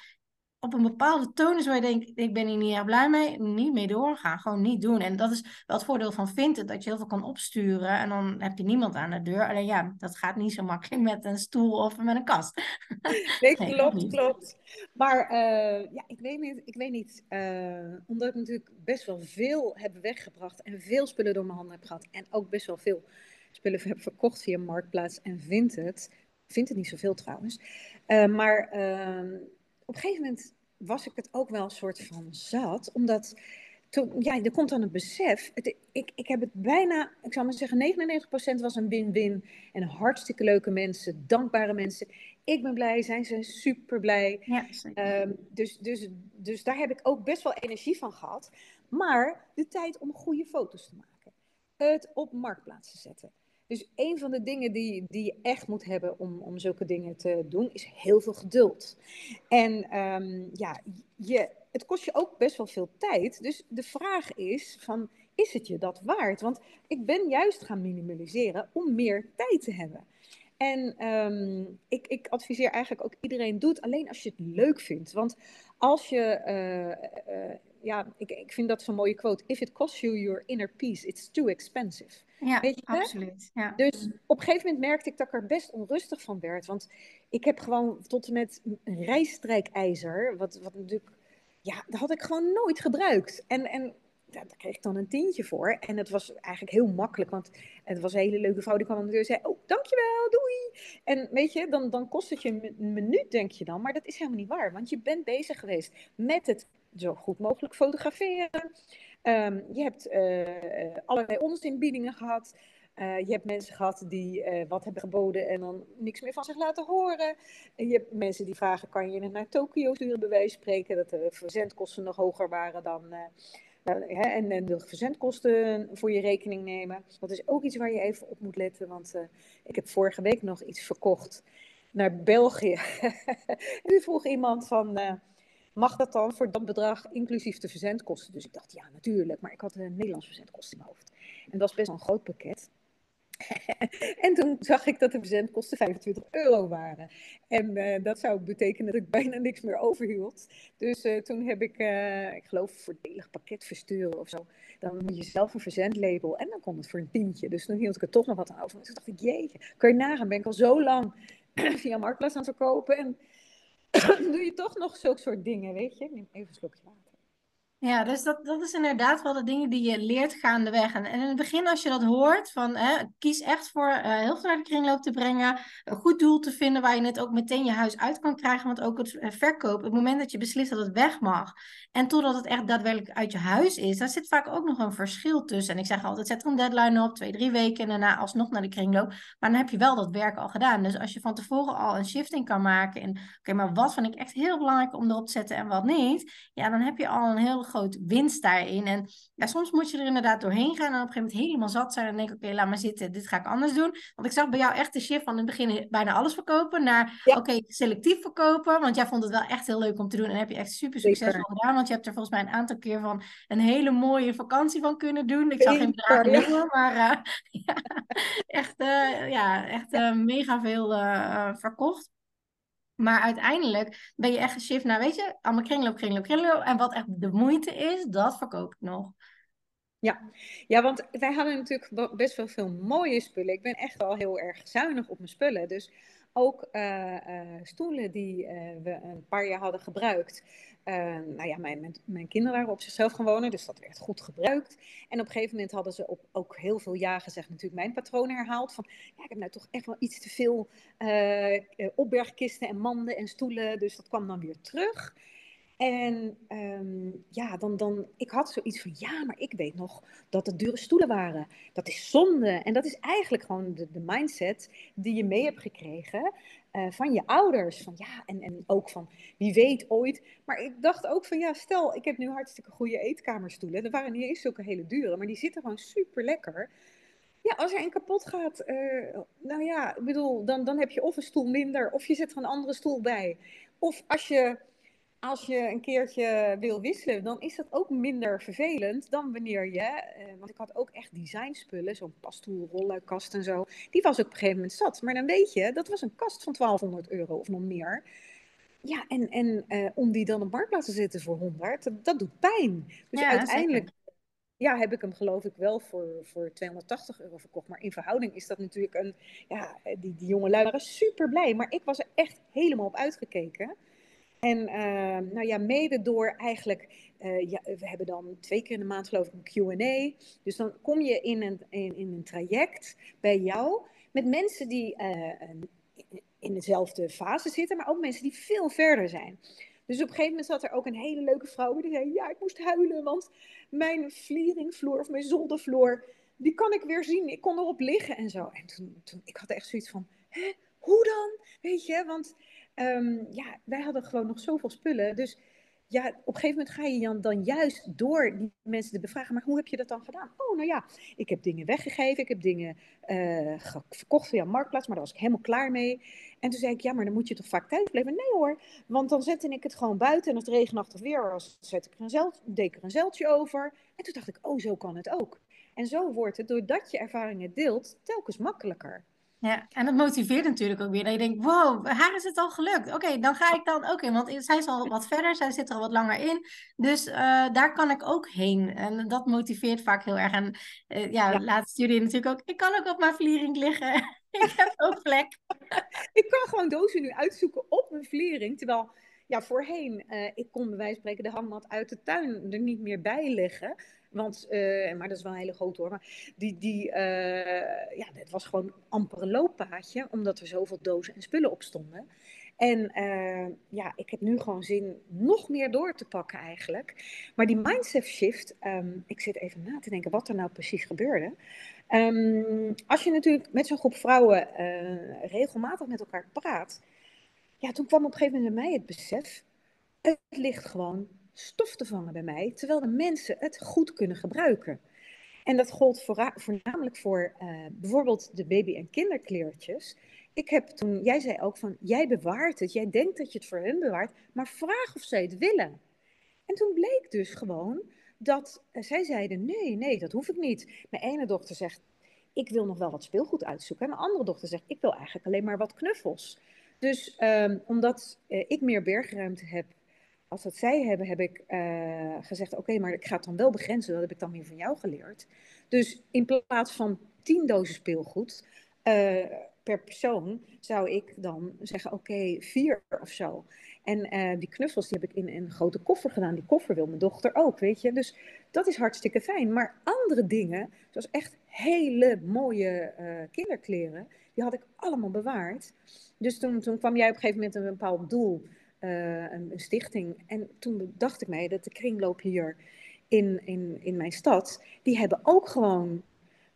op een bepaalde toon is waar je denkt, ik ben hier niet erg blij mee, niet mee doorgaan. Gewoon niet doen. En dat is wel het voordeel van Vinted, dat je heel veel kan opsturen en dan heb je niemand aan de deur. Alleen ja, dat gaat niet zo makkelijk met een stoel of met een kast. Nee, klopt, klopt. Maar uh, ja, ik weet niet, ik weet niet uh, omdat ik natuurlijk best wel veel heb weggebracht en veel spullen door mijn handen heb gehad en ook best wel veel spullen heb verkocht via Marktplaats en Vinted. Het niet zoveel trouwens. Uh, maar ehm, op een gegeven moment was ik het ook wel een soort van zat, omdat toen, ja, er komt dan het besef. Het, ik, ik heb het bijna, ik zou maar zeggen, 99% was een win-win. En hartstikke leuke mensen, dankbare mensen. Ik ben blij, zijn ze super blij. Ja, um, dus, dus, dus daar heb ik ook best wel energie van gehad. Maar de tijd om goede foto's te maken, het op marktplaats te zetten. Dus een van de dingen die, die je echt moet hebben om, om zulke dingen te doen, is heel veel geduld. En um, ja, je, het kost je ook best wel veel tijd. Dus de vraag is van, is het je dat waard? Want ik ben juist gaan minimaliseren om meer tijd te hebben. En um, ik, ik, adviseer eigenlijk ook iedereen, doe het alleen als je het leuk vindt. Want als je, uh, uh, ja, ik, ik vind dat zo'n mooie quote, if it costs you your inner peace, it's too expensive. Ja, Weet je, absoluut. Ja. Dus op een gegeven moment merkte ik dat ik er best onrustig van werd. Want ik heb gewoon tot en met een rijstrijkijzer, wat, wat natuurlijk, ja, dat had ik gewoon nooit gebruikt. En, en daar, kreeg ik dan een tientje voor. En het was eigenlijk heel makkelijk, want het was een hele leuke vrouw die kwam aan de deur en zei, oh, dankjewel, doei. En weet je, dan, dan kost het je een minuut, denk je dan, maar dat is helemaal niet waar, want je bent bezig geweest met het zo goed mogelijk fotograferen. Ehm, je hebt uh, allerlei onzinbiedingen gehad. Uh, je hebt mensen gehad die wat hebben geboden en dan niks meer van zich laten horen. En je hebt mensen die vragen: kan je het naar Tokio sturen, bij wijze spreken? Dat de verzendkosten nog hoger waren dan. En, en, de verzendkosten voor je rekening nemen. Dat is ook iets waar je even op moet letten. Want ik heb vorige week nog iets verkocht naar België. en nu vroeg iemand van mag dat dan voor dat bedrag inclusief de verzendkosten? Dus ik dacht, ja, natuurlijk. Maar ik had een Nederlands verzendkosten in mijn hoofd. En dat is best wel een groot pakket. en toen zag ik dat de verzendkosten 25 euro waren. En uh, dat zou betekenen dat ik bijna niks meer overhield. Dus uh, toen heb ik, uh, ik geloof, voordelig pakket versturen of zo. Dan moet je zelf een verzendlabel en dan kon het voor een tientje. Dus toen hield ik er toch nog wat aan over. toen dacht ik, jeetje, kan je nagaan, ben ik al zo lang via Marktplaats aan het verkopen. En doe je toch nog zulke soort dingen, weet je? Neem even een slokje water. Ja, dus dat, dat is inderdaad wel de dingen die je leert gaandeweg. En, en in het begin, als je dat hoort, van hè, kies echt voor uh, heel veel naar de kringloop te brengen, een goed doel te vinden waar je het ook meteen je huis uit kan krijgen, want ook het uh, verkoop, het moment dat je beslist dat het weg mag en totdat het echt daadwerkelijk uit je huis is, daar zit vaak ook nog een verschil tussen. En ik zeg altijd, zet er een deadline op, twee, drie weken en daarna alsnog naar de kringloop. Maar dan heb je wel dat werk al gedaan. Dus als je van tevoren al een shifting kan maken in, oké, maar wat vind ik echt heel belangrijk om erop te zetten en wat niet, ja, dan heb je al een heel groot winst daarin. En ja, soms moet je er inderdaad doorheen gaan en op een gegeven moment helemaal zat zijn en denk ik, oké, laat maar zitten, dit ga ik anders doen. Want ik zag bij jou echt de shift van in het begin bijna alles verkopen naar, oké, selectief verkopen, want jij vond het wel echt heel leuk om te doen en heb je echt super succesvol gedaan, want je hebt er volgens mij een aantal keer van een hele mooie vakantie van kunnen doen. Ik zag geen bedragen noemen, maar uh, ja, echt, uh, ja, echt uh, mega veel verkocht. Maar uiteindelijk ben je echt geshift naar, weet je, allemaal kringloop, kringloop, kringloop. En wat echt de moeite is, dat verkoop ik nog. Ja. ja, want wij hadden natuurlijk best wel veel mooie spullen. Ik ben echt wel heel erg zuinig op mijn spullen. Dus ook uh, uh, stoelen die uh, we een paar jaar hadden gebruikt. nou ja, mijn, mijn, kinderen waren op zichzelf gewonnen, dus dat werd goed gebruikt. En op een gegeven moment hadden ze op ook heel veel ja gezegd, natuurlijk mijn patroon herhaald. Van ja, ik heb nou toch echt wel iets te veel opbergkisten en manden en stoelen. Dus dat kwam dan weer terug. En um, ja, dan, dan, ik had zoiets van, ja, maar ik weet nog dat het dure stoelen waren. Dat is zonde. En dat is eigenlijk gewoon de, mindset die je mee hebt gekregen uh, van je ouders. Van ja, en, en ook van, wie weet ooit. Maar ik dacht ook van, ja, stel, ik heb nu hartstikke goede eetkamerstoelen. Er waren niet eens zulke hele dure, maar die zitten gewoon super lekker. Ja, als er een kapot gaat, uh, nou ja, ik bedoel, dan, dan heb je of een stoel minder, of je zet er een andere stoel bij. Of als je als je een keertje wil wisselen, dan is dat ook minder vervelend dan wanneer je. Eh, want ik had ook echt designspullen, zo'n passtoel, rolluikkast en zo. Die was ook op een gegeven moment zat. Maar dan weet je, dat was een kast van 1200 euro of nog meer. Ja, en, en eh, om die dan op marktplaats te zetten voor 100, dat, doet pijn. Dus uiteindelijk ja, heb ik hem geloof ik wel voor, voor 280 euro verkocht. Maar in verhouding is dat natuurlijk een... Ja, die, die jonge lui waren super blij. Maar ik was er echt helemaal op uitgekeken. En uh, nou ja, mede door eigenlijk, ja, we hebben dan twee keer in de maand geloof ik een Q&A. Dus dan kom je in een, in, in een traject bij jou met mensen die uh, in dezelfde fase zitten, maar ook mensen die veel verder zijn. Dus op een gegeven moment zat er ook een hele leuke vrouw die zei, ja, ik moest huilen, want mijn vlieringvloer of mijn zoldervloer, die kan ik weer zien. Ik kon erop liggen en zo. En toen, toen ik had echt zoiets van, hè, hoe dan? Weet je, want um, ja, wij hadden gewoon nog zoveel spullen. Dus ja, op een gegeven moment ga je dan, dan juist door die mensen te bevragen. Maar hoe heb je dat dan gedaan? Oh, nou ja, ik heb dingen weggegeven. Ik heb dingen uh, verkocht via Marktplaats. Maar daar was ik helemaal klaar mee. En toen zei ik, ja, maar dan moet je toch vaak thuis blijven? Nee hoor, want dan zette ik het gewoon buiten. En als het regenachtig weer was, zet ik er een zelt, deed ik er een zeiltje over. En toen dacht ik, oh, zo kan het ook. En zo wordt het, doordat je ervaringen deelt, telkens makkelijker. Ja, en dat motiveert natuurlijk ook weer. Dat je denkt, wow, haar is het al gelukt. Oké, dan ga ik dan ook in. Want zij is al wat verder, zij zit er al wat langer in. Dus uh, daar kan ik ook heen. En dat motiveert vaak heel erg. En uh, ja, ja, laatst jullie natuurlijk ook. Ik kan ook op mijn vliering liggen. ik heb ook plek. ik kan gewoon dozen nu uitzoeken op mijn vliering. Terwijl, ja, voorheen, uh, ik kon bij wijze van spreken de hangmat uit de tuin er niet meer bij leggen. Want, uh, maar dat is wel een hele grote hoor. Maar die, die uh, ja, het was gewoon amper een looppaadje, omdat er zoveel dozen en spullen op stonden. En uh, ja, ik heb nu gewoon zin nog meer door te pakken eigenlijk. Maar die mindset shift, um, ik zit even na te denken wat er nou precies gebeurde. Um, als je natuurlijk met zo'n groep vrouwen regelmatig met elkaar praat, ja, toen kwam op een gegeven moment bij mij het besef, het ligt gewoon stof te vangen bij mij, terwijl de mensen het goed kunnen gebruiken. En dat gold voornamelijk voor uh, bijvoorbeeld de baby- en kinderkleertjes. Ik heb toen, jij zei ook van, jij bewaart het, jij denkt dat je het voor hen bewaart, maar vraag of zij het willen. En toen bleek dus gewoon dat uh, zij zeiden, nee, nee, dat hoef ik niet. Mijn ene dochter zegt, ik wil nog wel wat speelgoed uitzoeken. En mijn andere dochter zegt, ik wil eigenlijk alleen maar wat knuffels. Dus um, omdat uh, ik meer bergruimte heb als dat zij hebben, heb ik uh, gezegd: oké, maar ik ga het dan wel begrenzen. Dat heb ik dan weer van jou geleerd. Dus in plaats van 10 dozen speelgoed uh, per persoon, zou ik dan zeggen: oké, vier of zo. En uh, die knuffels die heb ik in een grote koffer gedaan. Die koffer wil mijn dochter ook, weet je. Dus dat is hartstikke fijn. Maar andere dingen, zoals echt hele mooie kinderkleren, die had ik allemaal bewaard. Dus toen, toen kwam jij op een gegeven moment een bepaald doel uh, een, stichting. En toen dacht ik mij dat de kringloop hier in, in, in mijn stad, die hebben ook gewoon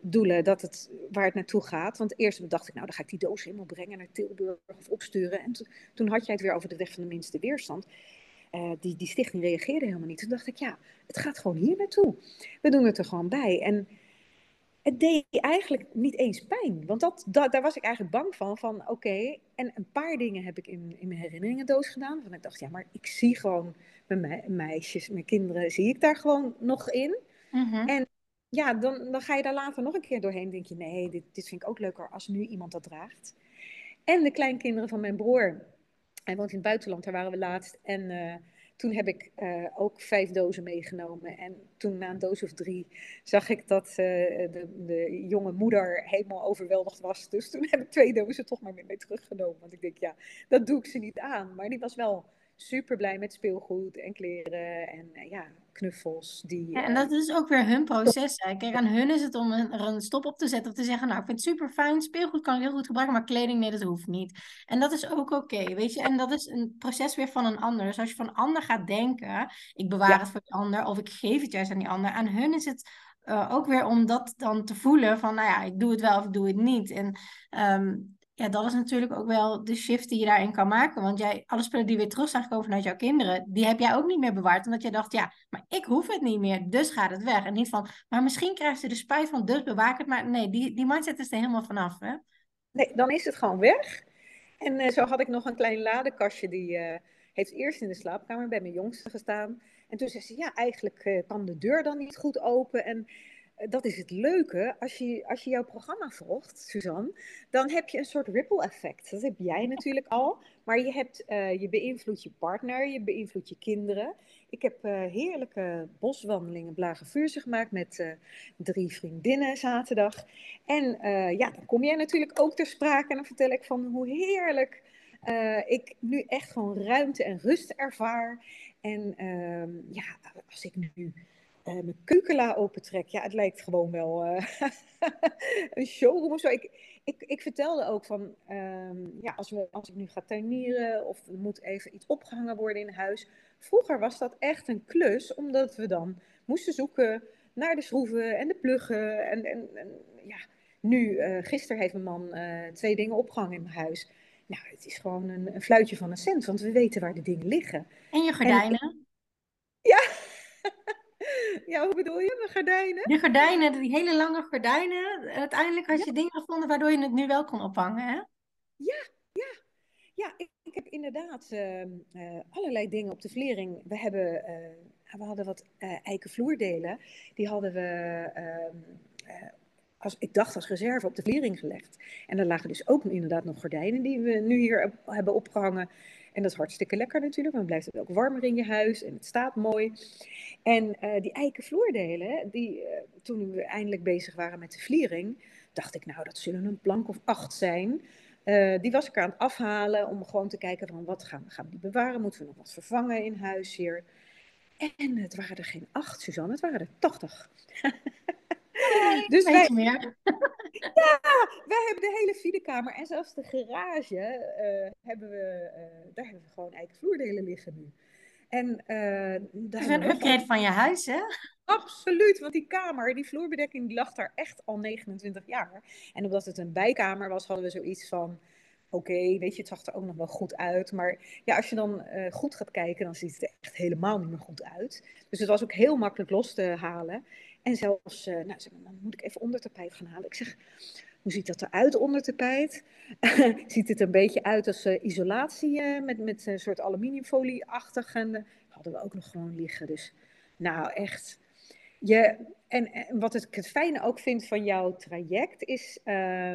doelen dat het, waar het naartoe gaat. Want eerst dacht ik, nou dan ga ik die doos helemaal brengen naar Tilburg of opsturen. En toen had jij het weer over de weg van de minste weerstand. Uh, die, die stichting reageerde helemaal niet. Toen dacht ik, ja, het gaat gewoon hier naartoe. We doen het er gewoon bij. En het deed eigenlijk niet eens pijn. Want dat, dat, daar was ik eigenlijk bang van. Van oké, en een paar dingen heb ik in, in mijn herinneringendoos gedaan. Van ik dacht, ja, maar ik zie gewoon mijn meisjes, mijn kinderen, zie ik daar gewoon nog in. Mm-hmm. En ja, dan, dan ga je daar later nog een keer doorheen. Denk je, nee, dit, dit vind ik ook leuker als nu iemand dat draagt. En de kleinkinderen van mijn broer. Hij woont in het buitenland, daar waren we laatst. En uh, toen heb ik uh, ook vijf dozen meegenomen. En toen na een doos of drie zag ik dat uh, de, de, jonge moeder helemaal overweldigd was. Dus toen heb ik twee dozen toch maar weer mee teruggenomen. Want ik denk, ja, dat doe ik ze niet aan. Maar die was wel super blij met speelgoed en kleren en uh, ja, knuffels. Die, ja, en dat is ook weer hun proces. Hè. Kijk, aan hun is het om er een stop op te zetten of te zeggen, nou, ik vind het super fijn, speelgoed kan ik heel goed gebruiken, maar kleding, nee, dat hoeft niet. En dat is ook oké, okay, weet je. En dat is een proces weer van een ander. Dus als je van een ander gaat denken, ik bewaar ja. het voor die ander, of ik geef het juist aan die ander, aan hun is het uh, ook weer om dat dan te voelen van, nou ja, ik doe het wel of ik doe het niet. En um, ja, dat is natuurlijk ook wel de shift die je daarin kan maken. Want jij, alle spullen die weer terug zijn gekomen vanuit jouw kinderen, die heb jij ook niet meer bewaard. Omdat je dacht, ja, maar ik hoef het niet meer, dus gaat het weg. En niet van, maar misschien krijgt ze de spijt van, dus bewaak het. Maar nee, die, die mindset is er helemaal vanaf, hè? Nee, dan is het gewoon weg. En uh, zo had ik nog een klein ladekastje, die uh, heeft eerst in de slaapkamer bij mijn jongste gestaan. En toen zei ze, ja, eigenlijk uh, kan de deur dan niet goed open. En dat is het leuke, als je, als je jouw programma volgt, Suzanne, dan heb je een soort ripple effect. Dat heb jij natuurlijk al, maar je, hebt, uh, je beïnvloedt je partner, je beïnvloedt je kinderen. Ik heb uh, heerlijke boswandelingen, Blagenvuurse gemaakt met uh, drie vriendinnen zaterdag. En ja, dan kom jij natuurlijk ook ter sprake en dan vertel ik van hoe heerlijk ik nu echt gewoon ruimte en rust ervaar. En ehm, ja, als ik nu uh, mijn keukenla opentrek. Ja, het lijkt gewoon wel uh, een showroom of zo. Ik, ik, ik vertelde ook van, um, ja, als, we, als ik nu ga tuinieren of er moet even iets opgehangen worden in huis. Vroeger was dat echt een klus, omdat we dan moesten zoeken naar de schroeven en de pluggen. En, en, en ja, nu, uh, gisteren heeft mijn man twee dingen opgehangen in mijn huis. Nou, het is gewoon een, een, fluitje van een cent, want we weten waar de dingen liggen. En je gordijnen? En, ja, hoe bedoel je? De gordijnen? De gordijnen, die hele lange gordijnen. Uiteindelijk had je ja. dingen gevonden waardoor je het nu wel kon ophangen, hè? Ja, ja. Ja, ik, ik heb inderdaad uh, uh, allerlei dingen op de vlering. We, hebben, uh, we hadden wat eikenvloerdelen. Die hadden we, ehm, als, ik dacht, als reserve op de vlering gelegd. En er lagen dus ook inderdaad nog gordijnen die we nu hier hebben opgehangen. En dat is hartstikke lekker natuurlijk, want dan blijft het ook warmer in je huis en het staat mooi. En uh, die eiken vloerdelen, die, uh, toen we eindelijk bezig waren met de vliering, dacht ik, nou, dat zullen een plank of acht zijn. Uh, die was ik aan het afhalen om gewoon te kijken van wat gaan, gaan we die bewaren? Moeten we nog wat vervangen in huis hier? En het waren er geen acht, Suzanne, het waren er tachtig. Nee, dus wij, meer. ja, wij hebben de hele fietskamer en zelfs de garage uh, hebben we, uh, daar hebben we gewoon eigen vloerdelen liggen nu. En, uh, dat is een upgrade van je huis, hè? Absoluut, want die kamer, die vloerbedekking, die lag daar echt al 29 jaar. En omdat het een bijkamer was, hadden we zoiets van oké, weet je, het zag er ook nog wel goed uit. Maar ja, als je dan uh, goed gaat kijken, dan ziet het er echt helemaal niet meer goed uit. Dus het was ook heel makkelijk los te halen. En zelfs, uh, nou, dan moet ik even ondertapijt gaan halen. Ik zeg, hoe ziet dat eruit onder tapijt? ziet het een beetje uit als uh, isolatie met, met een soort aluminiumfolie-achtig. En hadden we ook nog gewoon liggen. Dus nou, echt. Je, en, en wat ik het fijne ook vind van jouw traject is... Uh,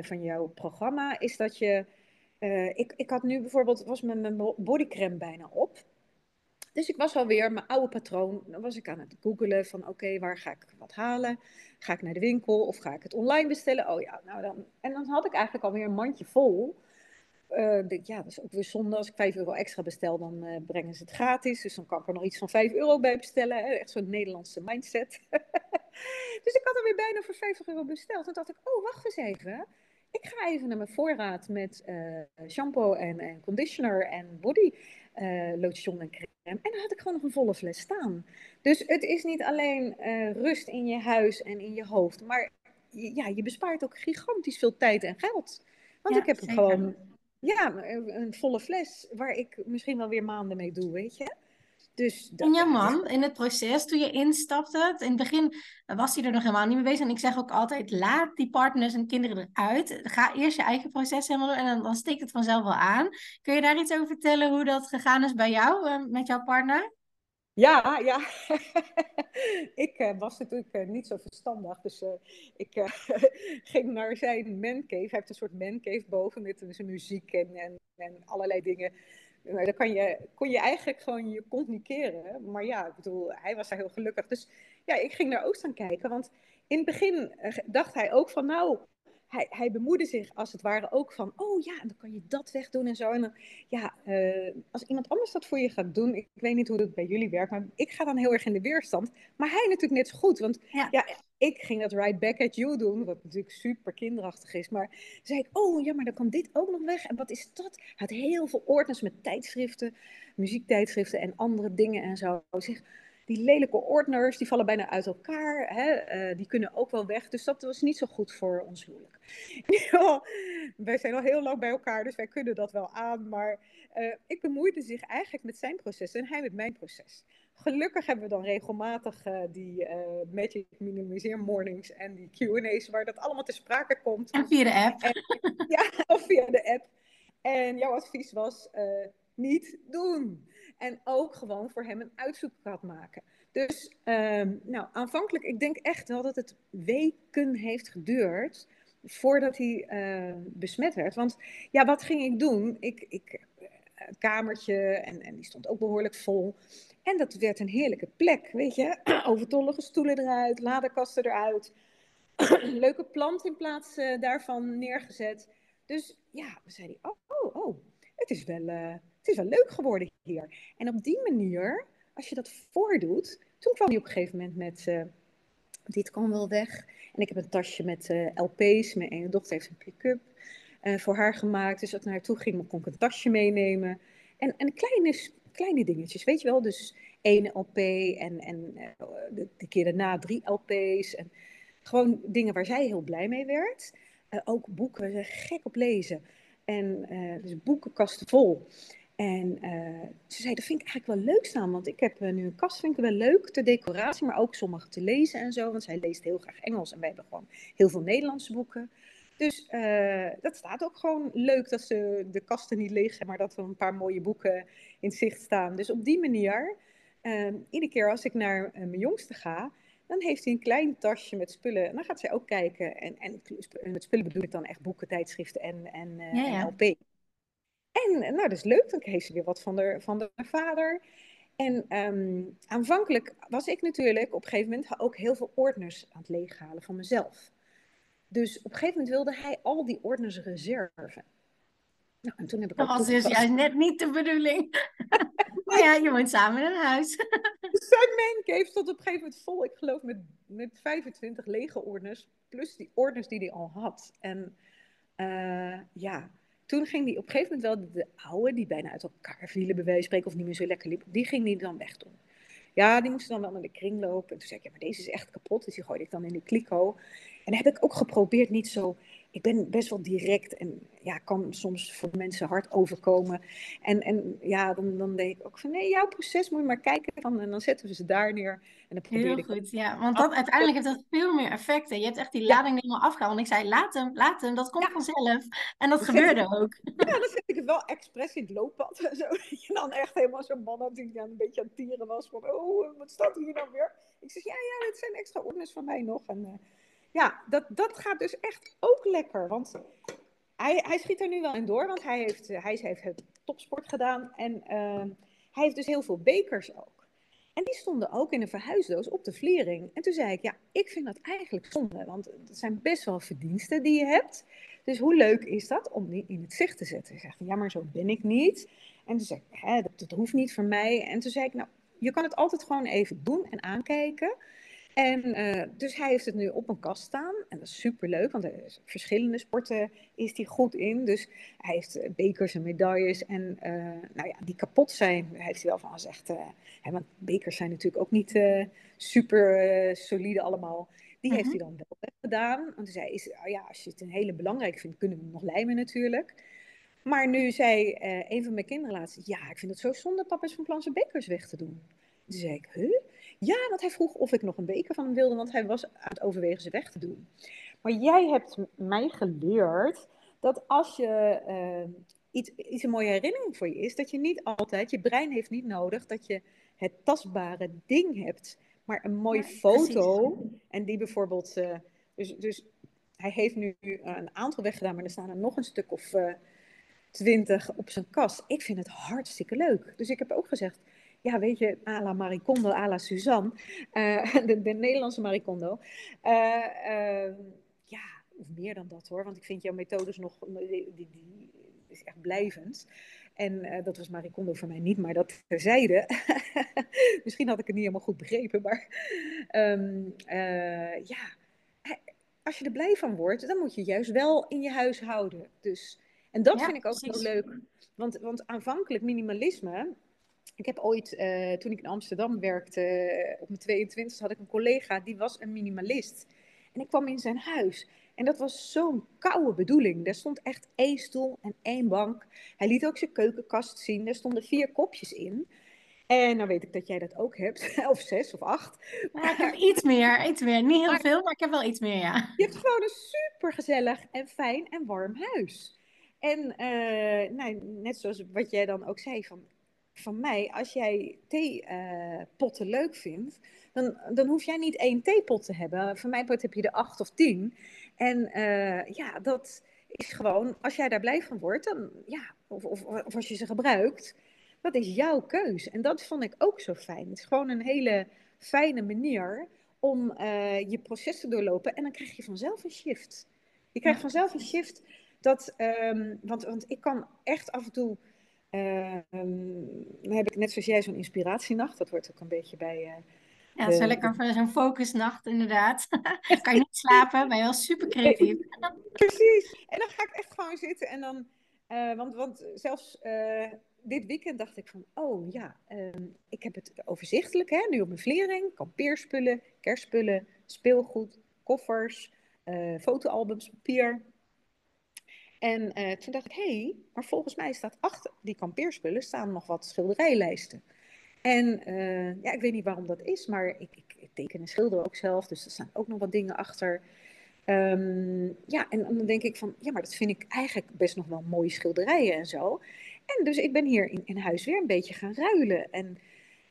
van jouw programma, is dat je. Ik, ik had nu bijvoorbeeld, was mijn, mijn bodycreme bijna op. Dus ik was alweer mijn oude patroon. Dan was ik aan het googelen van oké, waar ga ik wat halen? Ga ik naar de winkel of ga ik het online bestellen? Oh ja, nou dan. En dan had ik eigenlijk alweer een mandje vol. Uh, denk, ja, dat is ook weer zonde. Als ik 5 euro extra bestel, dan uh, brengen ze het gratis. Dus dan kan ik er nog iets van 5 euro bij bestellen. Echt zo'n Nederlandse mindset. dus ik had er weer bijna voor 50 euro besteld. Toen dacht ik, oh, wacht eens even. Ik ga even naar mijn voorraad met uh, shampoo en, en, conditioner en body lotion en crème. En dan had ik gewoon nog een volle fles staan. Dus het is niet alleen rust in je huis en in je hoofd. Maar ja, je bespaart ook gigantisch veel tijd en geld. Want ja, ik heb gewoon ja, een volle fles waar ik misschien wel weer maanden mee doe, weet je. Dus dat, en jouw man, in het proces, toen je instapte, in het begin was hij er nog helemaal niet mee bezig. En ik zeg ook altijd, laat die partners en kinderen eruit. Ga eerst je eigen proces helemaal doen en dan, dan steekt het vanzelf wel aan. Kun je daar iets over vertellen hoe dat gegaan is bij jou, eh, met jouw partner? Ja, ja. ik uh, was natuurlijk uh, niet zo verstandig. Dus uh, ik ging naar zijn mancave. Hij heeft een soort mancave boven met zijn muziek en, en, en allerlei dingen. Maar dan kan je, kon je eigenlijk gewoon je communiceren. Maar ja, ik bedoel, hij was daar heel gelukkig. Dus ja, ik ging daar ook staan kijken. Want in het begin dacht hij ook van, nou, hij, hij bemoeide zich als het ware ook van, oh ja, dan kan je dat wegdoen en zo. En dan, ja, uh, als iemand anders dat voor je gaat doen, ik, weet niet hoe dat bij jullie werkt, maar ik ga dan heel erg in de weerstand. Maar hij natuurlijk net zo goed, want ja, ja ik ging dat right back at you doen, wat natuurlijk super kinderachtig is. Maar zei ik, oh ja, maar dan kan dit ook nog weg. En wat is dat? Hij had heel veel ordners met tijdschriften, muziektijdschriften en andere dingen en zo. Die lelijke ordners, die vallen bijna uit elkaar. Hè? Uh, die kunnen ook wel weg. Dus dat was niet zo goed voor ons huwelijk. wij zijn al heel lang bij elkaar, dus wij kunnen dat wel aan. Maar uh, ik bemoeide zich eigenlijk met zijn proces en hij met mijn proces. Gelukkig hebben we dan regelmatig uh, die Magic Minimiseer Mornings en die Q&A's waar dat allemaal te sprake komt. En via de app. En, ja, of via de app. En jouw advies was niet doen. En ook gewoon voor hem een uitzoekpad maken. Dus um, nou, aanvankelijk, ik denk echt wel dat het weken heeft geduurd voordat hij uh, besmet werd. Want ja, wat ging ik doen? Ik, ik kamertje en, en die stond ook behoorlijk vol. En dat werd een heerlijke plek, weet je. Overtollige stoelen eruit, laderkasten eruit. Leuke plant in plaats uh, daarvan neergezet. Dus ja, we zeiden, oh, oh, oh, het is wel... Uh, het is wel leuk geworden hier. En op die manier, als je dat voordoet, toen kwam hij op een gegeven moment met, uh, dit kan wel weg. En ik heb een tasje met LP's, mijn ene dochter heeft een pick-up voor haar gemaakt. Dus als ik naar toe ging, kon ik een tasje meenemen. En, en kleine, kleine dingetjes, weet je wel. Dus één LP en, en de, de keer daarna drie LP's. En gewoon dingen waar zij heel blij mee werd. ook boeken, gek op lezen. En dus boekenkasten vol. En ze zei, dat vind ik eigenlijk wel leuk staan, want ik heb nu een kast, vind ik wel leuk, de decoratie, maar ook sommige te lezen en zo, want zij leest heel graag Engels en wij hebben gewoon heel veel Nederlandse boeken. Dus uh, dat staat ook gewoon leuk dat ze de kasten niet leeg maar dat er een paar mooie boeken in zicht staan. Dus op die manier, iedere keer als ik naar mijn jongste ga, dan heeft hij een klein tasje met spullen. En dan gaat zij ook kijken. En, en met spullen bedoel ik dan echt boeken, tijdschriften en, en, ja, ja. en LP. En nou, dat is leuk, dan kreeg ze weer wat van de, van de vader. En um, aanvankelijk was ik natuurlijk op een gegeven moment ook heel veel ordners aan het leeghalen van mezelf. Dus op een gegeven moment wilde hij al die ordners reserven. Nou, en toen heb ik Dat was dus juist net niet de bedoeling. maar ja, je woont samen in een huis. Zijn mancave stond op een gegeven moment vol, ik geloof met, met 25 lege ordners, plus die ordners die hij al had. En eh, ja, toen ging die op een gegeven moment wel de, de oude, die bijna uit elkaar vielen, bij wijze van spreken, of niet meer zo lekker liep, die ging die dan wegdoen. Ja, die moesten dan wel naar de kring lopen. En toen zei ik, ja, maar deze is echt kapot. Dus die gooide ik dan in de kliko. En dat heb ik ook geprobeerd niet zo... Ik ben best wel direct en ja, kan soms voor mensen hard overkomen. En, en ja, dan, dan denk ik ook van, nee, jouw proces moet je maar kijken. Van, en dan zetten we ze daar neer. En dan probeer Heel ik goed, ja. Want dat, uiteindelijk heeft dat veel meer effecten. Je hebt echt die lading helemaal afgehaald. Want ik zei, laat hem, laat hem, dat komt Ja. vanzelf. En dat gebeurde ook. Ja, dan zet ik het wel expres in het looppad. en Zo. Dat je dan echt helemaal zo'n man had die dan een beetje aan het tieren was. Van, oh, wat staat hier nou weer? Ik zeg, ja, ja, dit zijn extra ordners van mij nog. En eh, ja, dat, dat gaat dus echt ook lekker. Want hij, hij schiet er nu wel in door. Want hij heeft, eh, hij heeft het topsport gedaan. En eh, hij heeft dus heel veel bekers ook. En die stonden ook in een verhuisdoos op de vliering. En toen zei ik, ja, ik vind dat eigenlijk zonde. Want het zijn best wel verdiensten die je hebt. Dus hoe leuk is dat om die in het zicht te zetten? Hij zegt, ja, maar zo ben ik niet. En toen zei ik, dat, dat hoeft niet voor mij. En toen zei ik, nou, je kan het altijd gewoon even doen en aankijken. En uh, dus hij heeft het nu op een kast staan. En dat is superleuk, want er is verschillende sporten is hij goed in. Dus hij heeft uh, bekers en medailles. En uh, nou ja, die kapot zijn, heeft hij wel van gezegd. Hè, want bekers zijn natuurlijk ook niet super solide allemaal. Die heeft hij dan wel gedaan. Want hij zei, is, oh ja, als je het een hele belangrijke vindt, kunnen we hem nog lijmen natuurlijk. Maar nu zei een van mijn kinderen laatst, ja, ik vind het zo zonde, papa is van plan zijn bekers weg te doen. Toen zei ik, huh? Ja, want hij vroeg of ik nog een beker van hem wilde, want hij was aan het overwegen ze weg te doen. Maar jij hebt mij geleerd dat als je uh, iets, iets een mooie herinnering voor je is, dat je niet altijd, je brein heeft niet nodig dat je het tastbare ding hebt, maar een mooie ja, foto. Precies. En die bijvoorbeeld, uh, dus, dus hij heeft nu een aantal weggedaan, maar er staan er nog een stuk of uh, twintig op zijn kast. Ik vind het hartstikke leuk. Dus ik heb ook gezegd, ja, weet je, à la Marie Kondo, à la Suzanne, uh, de, de, Nederlandse Marie Kondo. Uh, uh, ja, of meer dan dat hoor, want ik vind jouw methodes nog, die, die, die is echt blijvend. En dat was Marie Kondo voor mij niet, maar dat terzijde. Misschien had ik het niet helemaal goed begrepen, maar um, ja, als je er blij van wordt, dan moet je juist wel in je huis houden. Dus, en dat ja, vind ik ook precies. zo leuk. Want, want aanvankelijk minimalisme, ik heb ooit, uh, toen ik in Amsterdam werkte, uh, op mijn 22 had ik een collega, die was een minimalist. En ik kwam in zijn huis. En dat was zo'n koude bedoeling. Daar stond echt één stoel en één bank. Hij liet ook zijn keukenkast zien. Daar stonden vier kopjes in. En nou weet ik dat jij dat ook hebt. Of zes of acht. Ja, ik heb iets meer, iets meer. Niet heel maar, veel, maar ik heb wel iets meer, ja. Je hebt gewoon een super gezellig en fijn en warm huis. En uh, nou, net zoals wat jij dan ook zei, van van mij, als jij theepotten uh, leuk vindt, dan, dan hoef jij niet één theepot te hebben. Van mij heb je er acht of tien. En uh, ja, dat is gewoon, als jij daar blij van wordt, dan ja, of, of, of als je ze gebruikt, dat is jouw keus. En dat vond ik ook zo fijn. Het is gewoon een hele fijne manier om uh, je proces te doorlopen. En dan krijg je vanzelf een shift. Je krijgt vanzelf een shift. Dat, um, want, want ik kan echt af en toe. Um, dan heb ik net zoals jij zo'n inspiratienacht. Dat wordt ook een beetje bij. Uh, ja, zo lekker voor zo'n focusnacht, inderdaad. kan je niet slapen, ben je wel super creatief. Precies. En dan ga ik echt gewoon zitten en dan. Uh, want, want zelfs dit weekend dacht ik van, oh ja, um, ik heb het overzichtelijk, hè, nu op mijn vliering, kampeerspullen, kerstspullen, speelgoed, koffers, fotoalbums, papier. En uh, toen dacht ik, hé, hey, maar volgens mij staat achter die kampeerspullen staan nog wat schilderijlijsten. En uh, ja, ik weet niet waarom dat is, maar ik, ik, teken en schilder ook zelf, dus er staan ook nog wat dingen achter. Um, ja, en, dan denk ik van, ja, maar dat vind ik eigenlijk best nog wel mooie schilderijen en zo. En dus ik ben hier in, in huis weer een beetje gaan ruilen. En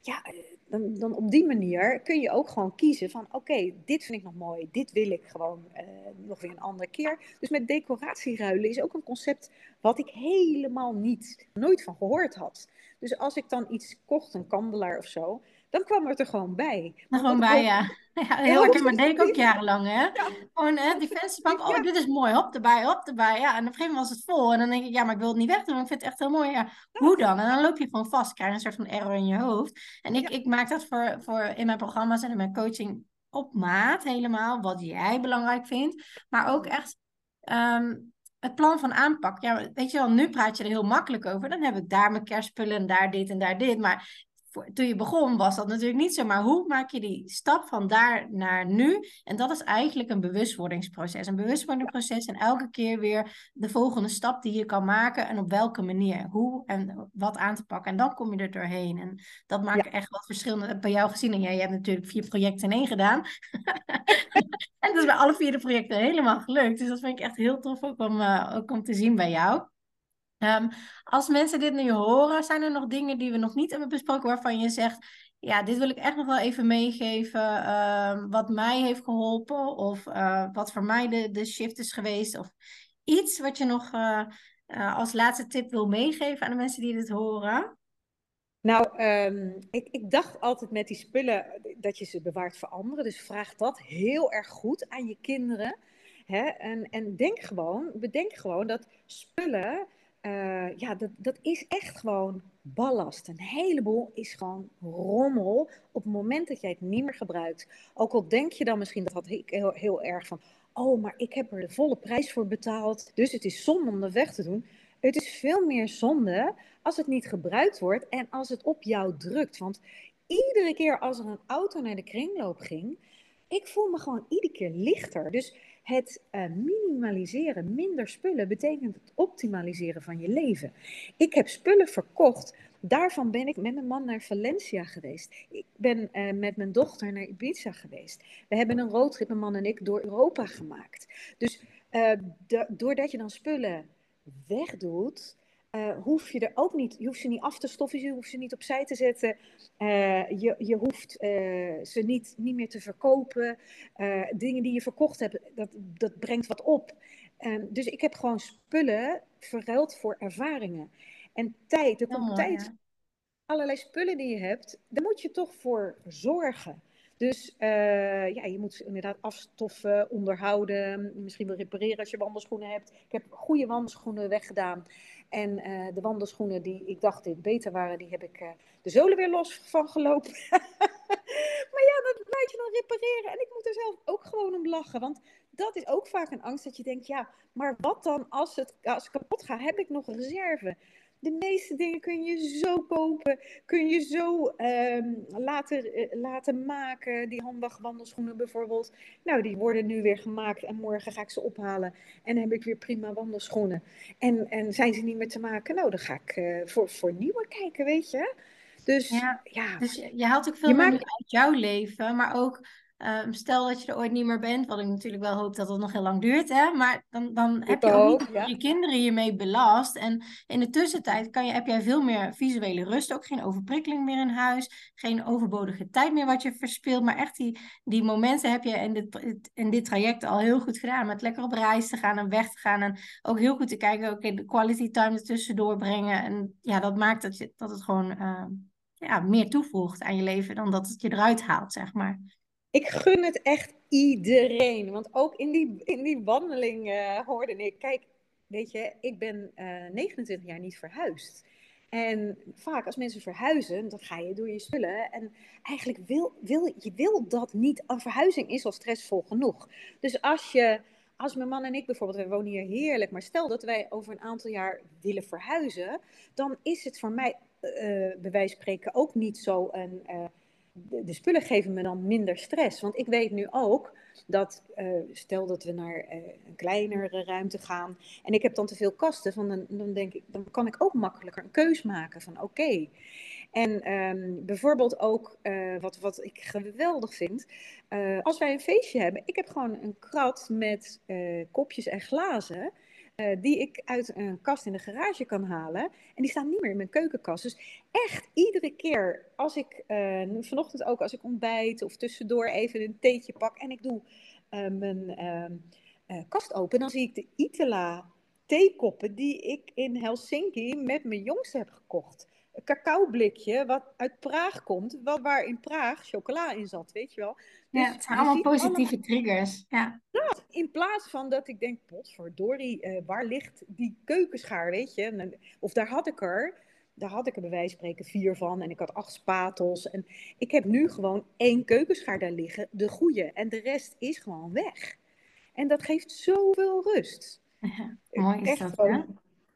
ja, dan, dan op die manier kun je ook gewoon kiezen van oké, dit vind ik nog mooi, dit wil ik gewoon uh, nog weer een andere keer. Dus met decoratieruilen is ook een concept wat ik helemaal niet, nooit van gehoord had. Dus als ik dan iets kocht, een kandelaar of zo, dan kwam het er gewoon bij. Gewoon bij, ja. ja. Heel erg, maar deed ik ook jarenlang, hè. Gewoon, hè, die vensterbank, oh, dit is mooi, hop, erbij, hop, erbij. Ja, en op een gegeven moment was het vol. En dan denk ik, ja, maar ik wil het niet wegdoen, ik vind het echt heel mooi. Ja, hoe dan? En dan loop je gewoon vast, krijg je een soort van error in je hoofd. En ik, ik maak dat voor, voor in mijn programma's en in mijn coaching op maat helemaal, wat jij belangrijk vindt. Maar ook echt... Ehm, het plan van aanpak. Ja, weet je wel, nu praat je er heel makkelijk over. Dan heb ik daar mijn kerstspullen en daar dit en daar dit. Maar toen je begon was dat natuurlijk niet zo. Maar hoe maak je die stap van daar naar nu? En dat is eigenlijk een bewustwordingsproces. Een bewustwordingsproces en elke keer weer de volgende stap die je kan maken. En op welke manier. Hoe en wat aan te pakken. En dan kom je er doorheen. En dat maakt echt wat verschillende. Bij jou gezien. En jij, hebt natuurlijk vier projecten in één gedaan. en dat is bij alle vier de projecten helemaal gelukt. Dus dat vind ik echt heel tof ook om, uh, ook om te zien bij jou. Um, als mensen dit nu horen, zijn er nog dingen die we nog niet hebben besproken waarvan je zegt, ja, dit wil ik echt nog wel even meegeven, um, wat mij heeft geholpen of uh, wat voor mij de, de shift is geweest of iets wat je nog uh, uh, als laatste tip wil meegeven aan de mensen die dit horen? Nou, um, ik, ik, dacht altijd met die spullen dat je ze bewaart voor anderen. Dus vraag dat heel erg goed aan je kinderen. Hè? En, en denk gewoon, bedenk gewoon dat spullen uh, ja, dat, dat is echt gewoon ballast. Een heleboel is gewoon rommel op het moment dat jij het niet meer gebruikt. Ook al denk je dan misschien, dat had ik heel, heel erg van, oh, maar ik heb er de volle prijs voor betaald, dus het is zonde om dat weg te doen. Het is veel meer zonde als het niet gebruikt wordt en als het op jou drukt. Want iedere keer als er een auto naar de kringloop ging, ik voel me gewoon iedere keer lichter. Dus het uh, minimaliseren, minder spullen, betekent het optimaliseren van je leven. Ik heb spullen verkocht. Daarvan ben ik met mijn man naar Valencia geweest. Ik ben uh, met mijn dochter naar Ibiza geweest. We hebben een roadtrip, mijn man en ik, door Europa gemaakt. Dus uh, doordat je dan spullen wegdoet, uh, hoef je er ook niet, je hoeft ze niet af te stoffen, je hoeft ze niet opzij te zetten. Uh, je, je hoeft uh, ze niet, niet meer te verkopen. dingen die je verkocht hebt, dat, dat brengt wat op. Um, dus ik heb gewoon spullen verruild voor ervaringen. En tijd, er komt tijd. Ja. Allerlei spullen die je hebt, daar moet je toch voor zorgen. Dus uh, ja, je moet inderdaad afstoffen, onderhouden, misschien wel repareren als je wandelschoenen hebt. Ik heb goede wandelschoenen weggedaan. En uh, de wandelschoenen die ik dacht dit beter waren, die heb ik uh, de zolen weer los van gelopen. maar ja, dat laat je dan repareren. En ik moet er zelf ook gewoon om lachen. Want dat is ook vaak een angst dat je denkt, ja, maar wat dan als het, als het kapot gaat? Heb ik nog reserve? De meeste dingen kun je zo kopen, kun je zo um, laten, uh, laten maken. Die handbagwandelschoenen bijvoorbeeld. Nou, die worden nu weer gemaakt en morgen ga ik ze ophalen. En dan heb ik weer prima wandelschoenen. En, en zijn ze niet meer te maken? Nou, dan ga ik uh, voor, voor nieuwe kijken, weet je. Dus ja, ja. Dus je haalt ook veel meer maakt... uit jouw leven, maar ook Um, stel dat je er ooit niet meer bent, wat ik natuurlijk wel hoop dat het nog heel lang duurt, hè? maar dan, dan heb je ook niet ja. je kinderen hiermee belast. En in de tussentijd kan je, heb jij veel meer visuele rust, ook geen overprikkeling meer in huis, geen overbodige tijd meer wat je verspeelt, maar echt die, die momenten heb je in dit, in dit traject al heel goed gedaan, met lekker op reis te gaan en weg te gaan en ook heel goed te kijken, oké, okay, de quality time ertussen doorbrengen. En ja, dat maakt dat, je, dat het gewoon uh, ja, meer toevoegt aan je leven dan dat het je eruit haalt, zeg maar. Ik gun het echt iedereen. Want ook in die, in die wandeling uh, hoorde ik, kijk, weet je, ik ben uh, 29 jaar niet verhuisd. En vaak als mensen verhuizen, dan ga je door je spullen. En eigenlijk wil, wil je wil dat niet. Een verhuizing is al stressvol genoeg. Dus als je, als mijn man en ik bijvoorbeeld, we wonen hier heerlijk. Maar stel dat wij over een aantal jaar willen verhuizen, dan is het voor mij, uh, bij wijze van spreken, ook niet zo een de, spullen geven me dan minder stress. Want ik weet nu ook dat, uh, stel dat we naar uh, een kleinere ruimte gaan en ik heb dan te veel kasten, van dan, dan, denk ik, dan kan ik ook makkelijker een keus maken van oké. En um, bijvoorbeeld ook, uh, wat, wat ik geweldig vind, als wij een feestje hebben, ik heb gewoon een krat met kopjes en glazen. Uh, die ik uit een kast in de garage kan halen. En die staan niet meer in mijn keukenkast. Dus echt iedere keer als ik, uh, vanochtend ook als ik ontbijt of tussendoor even een theetje pak en ik doe uh, mijn ehm, kast open, dan zie ik de Itala theekoppen die ik in Helsinki met mijn jongste heb gekocht. Cacaoblikje wat uit Praag komt, wat, waar in Praag chocola in zat, weet je wel. Dus ja, het zijn allemaal positieve triggers. Ja. In plaats van dat ik denk, potverdorie, uh, waar ligt die keukenschaar, weet je? Of daar had ik er, daar had ik er bij wijze van spreken vier van en ik had acht spatels. En ik heb nu gewoon één keukenschaar daar liggen, de goede. En de rest is gewoon weg. En dat geeft zoveel rust. Ja, mooi is Echt dat,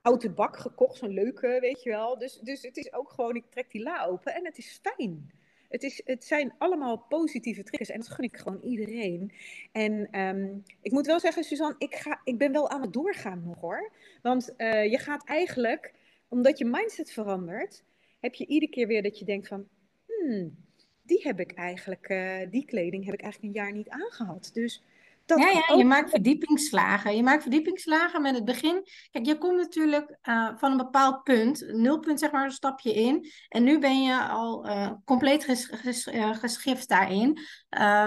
Oude bak gekocht, zo'n leuke, weet je wel. Dus, dus het is ook gewoon, ik trek die la open en het is fijn. Het, is, het zijn allemaal positieve triggers en dat gun ik gewoon iedereen. En ehm, ik moet wel zeggen, Suzanne, ik, ga, ik ben wel aan het doorgaan nog hoor. Want uh, je gaat eigenlijk, omdat je mindset verandert, heb je iedere keer weer dat je denkt van, hmm, die heb ik eigenlijk, uh, die kleding heb ik eigenlijk een jaar niet aangehad. Dus ja, ja, je maakt verdiepingsslagen. Je maakt verdiepingsslagen met het begin. Kijk, je komt natuurlijk uh, van een bepaald punt, nulpunt zeg maar, een stapje in. En nu ben je al uh, compleet ges, ges, uh, geschift daarin.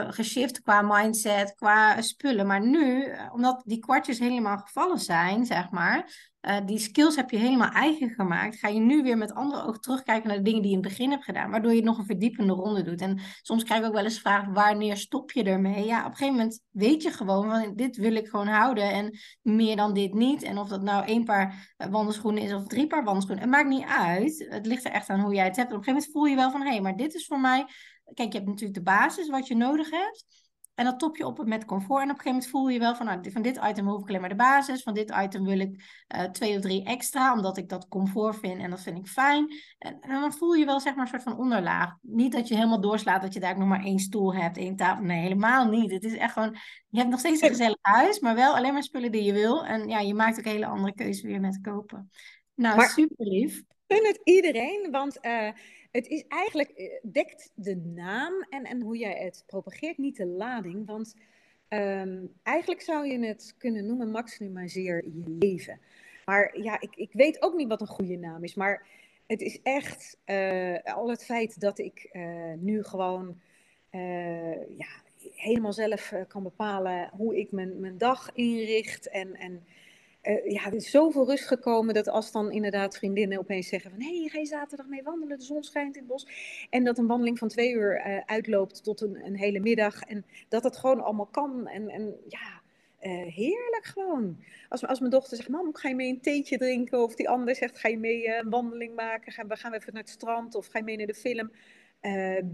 geshift qua mindset, qua spullen. Maar nu, omdat die kwartjes helemaal gevallen zijn, zeg maar, uh, die skills heb je helemaal eigen gemaakt. Ga je nu weer met andere ogen terugkijken naar de dingen die je in het begin hebt gedaan. Waardoor je nog een verdiepende ronde doet. En soms krijg ik ook wel eens vraag, wanneer stop je ermee? Ja, op een gegeven moment weet je gewoon, van dit wil ik gewoon houden. En meer dan dit niet. En of dat nou één paar eh, wandelschoenen is of drie paar wandelschoenen. Het maakt niet uit. Het ligt er echt aan hoe jij het hebt. op een gegeven moment voel je wel van, hé, hey, maar dit is voor mij... Kijk, je hebt natuurlijk de basis, wat je nodig hebt. En dan top je op met comfort. En op een gegeven moment voel je wel van, nou, van dit item hoef ik alleen maar de basis. Van dit item wil ik uh, twee of drie extra, omdat ik dat comfort vind en dat vind ik fijn. En, en, dan voel je wel zeg maar een soort van onderlaag. Niet dat je helemaal doorslaat dat je daar nog maar één stoel hebt, één tafel. Nee, helemaal niet. Het is echt gewoon, je hebt nog steeds een gezellig huis, maar wel alleen maar spullen die je wil. En ja, je maakt ook een hele andere keuze weer met kopen. Nou, maar, super lief. Ik gun het iedereen, want... Uh het is eigenlijk, eh, dekt de naam en, en hoe jij het propageert niet de lading. Want um, eigenlijk zou je het kunnen noemen maximaliseer je leven. Maar ja, ik, ik weet ook niet wat een goede naam is. Maar het is echt uh, al het feit dat ik uh, nu gewoon ja, helemaal zelf kan bepalen hoe ik mijn, mijn dag inricht. En, en uh, ja, er is zoveel rust gekomen dat als dan inderdaad vriendinnen opeens zeggen van... hé, hey, ga je zaterdag mee wandelen, de zon schijnt in het bos. En dat een wandeling van twee uur uh, uitloopt tot een, een, hele middag. En dat het gewoon allemaal kan. En, en ja, uh, heerlijk gewoon. Als, als mijn dochter zegt, mam, ga je mee een theetje drinken? Of die ander zegt, ga je mee een wandeling maken? Gaan we, gaan even naar het strand? Of ga je mee naar de film?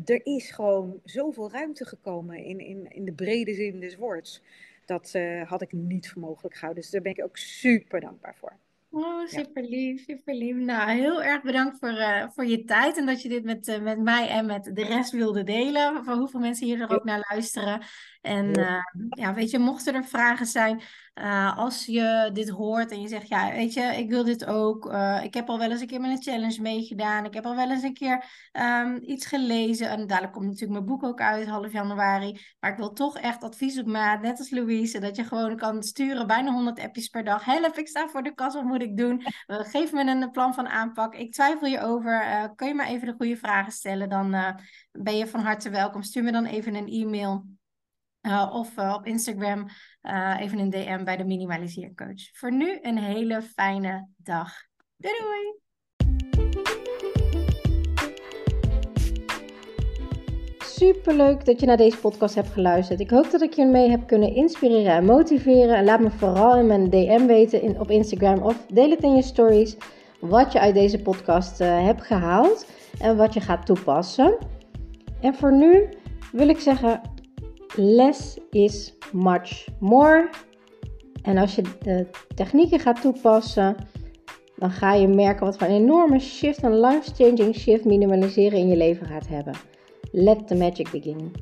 er is gewoon zoveel ruimte gekomen in, in, in de brede zin des woords. Dat uh, had ik niet voor mogelijk gehouden. Dus daar ben ik ook super dankbaar voor. Oh, super lief, super lief. Nou, heel erg bedankt voor, uh, voor je tijd en dat je dit met, uh, met mij en met de rest wilde delen. Voor hoeveel mensen hier er ook naar luisteren. En uh, ja, weet je, mochten er vragen zijn, uh, als je dit hoort en je zegt, ja, weet je, ik wil dit ook. Uh, ik heb al wel eens een keer met een challenge meegedaan. Ik heb al wel eens een keer um, iets gelezen. En dadelijk komt natuurlijk mijn boek ook uit, half januari. Maar ik wil toch echt advies op maat, net als Louise, dat je gewoon kan sturen, bijna 100 appjes per dag. Help, ik sta voor de kast, wat moet ik doen? geef me een plan van aanpak. Ik twijfel je over. kun je maar even de goede vragen stellen? Dan ben je van harte welkom. Stuur me dan even een e-mail. Uh, of uh, op Instagram uh, even een DM bij de Minimaliseercoach. Voor nu een hele fijne dag. Doei doei! Superleuk dat je naar deze podcast hebt geluisterd. Ik hoop dat ik je mee heb kunnen inspireren en motiveren. En laat me vooral in mijn DM weten in, op Instagram of deel het in je stories wat je uit deze podcast hebt gehaald en wat je gaat toepassen. En voor nu wil ik zeggen less is much more. En als je de technieken gaat toepassen, dan ga je merken wat voor een enorme shift, een life-changing shift minimaliseren in je leven gaat hebben. Let the magic begin.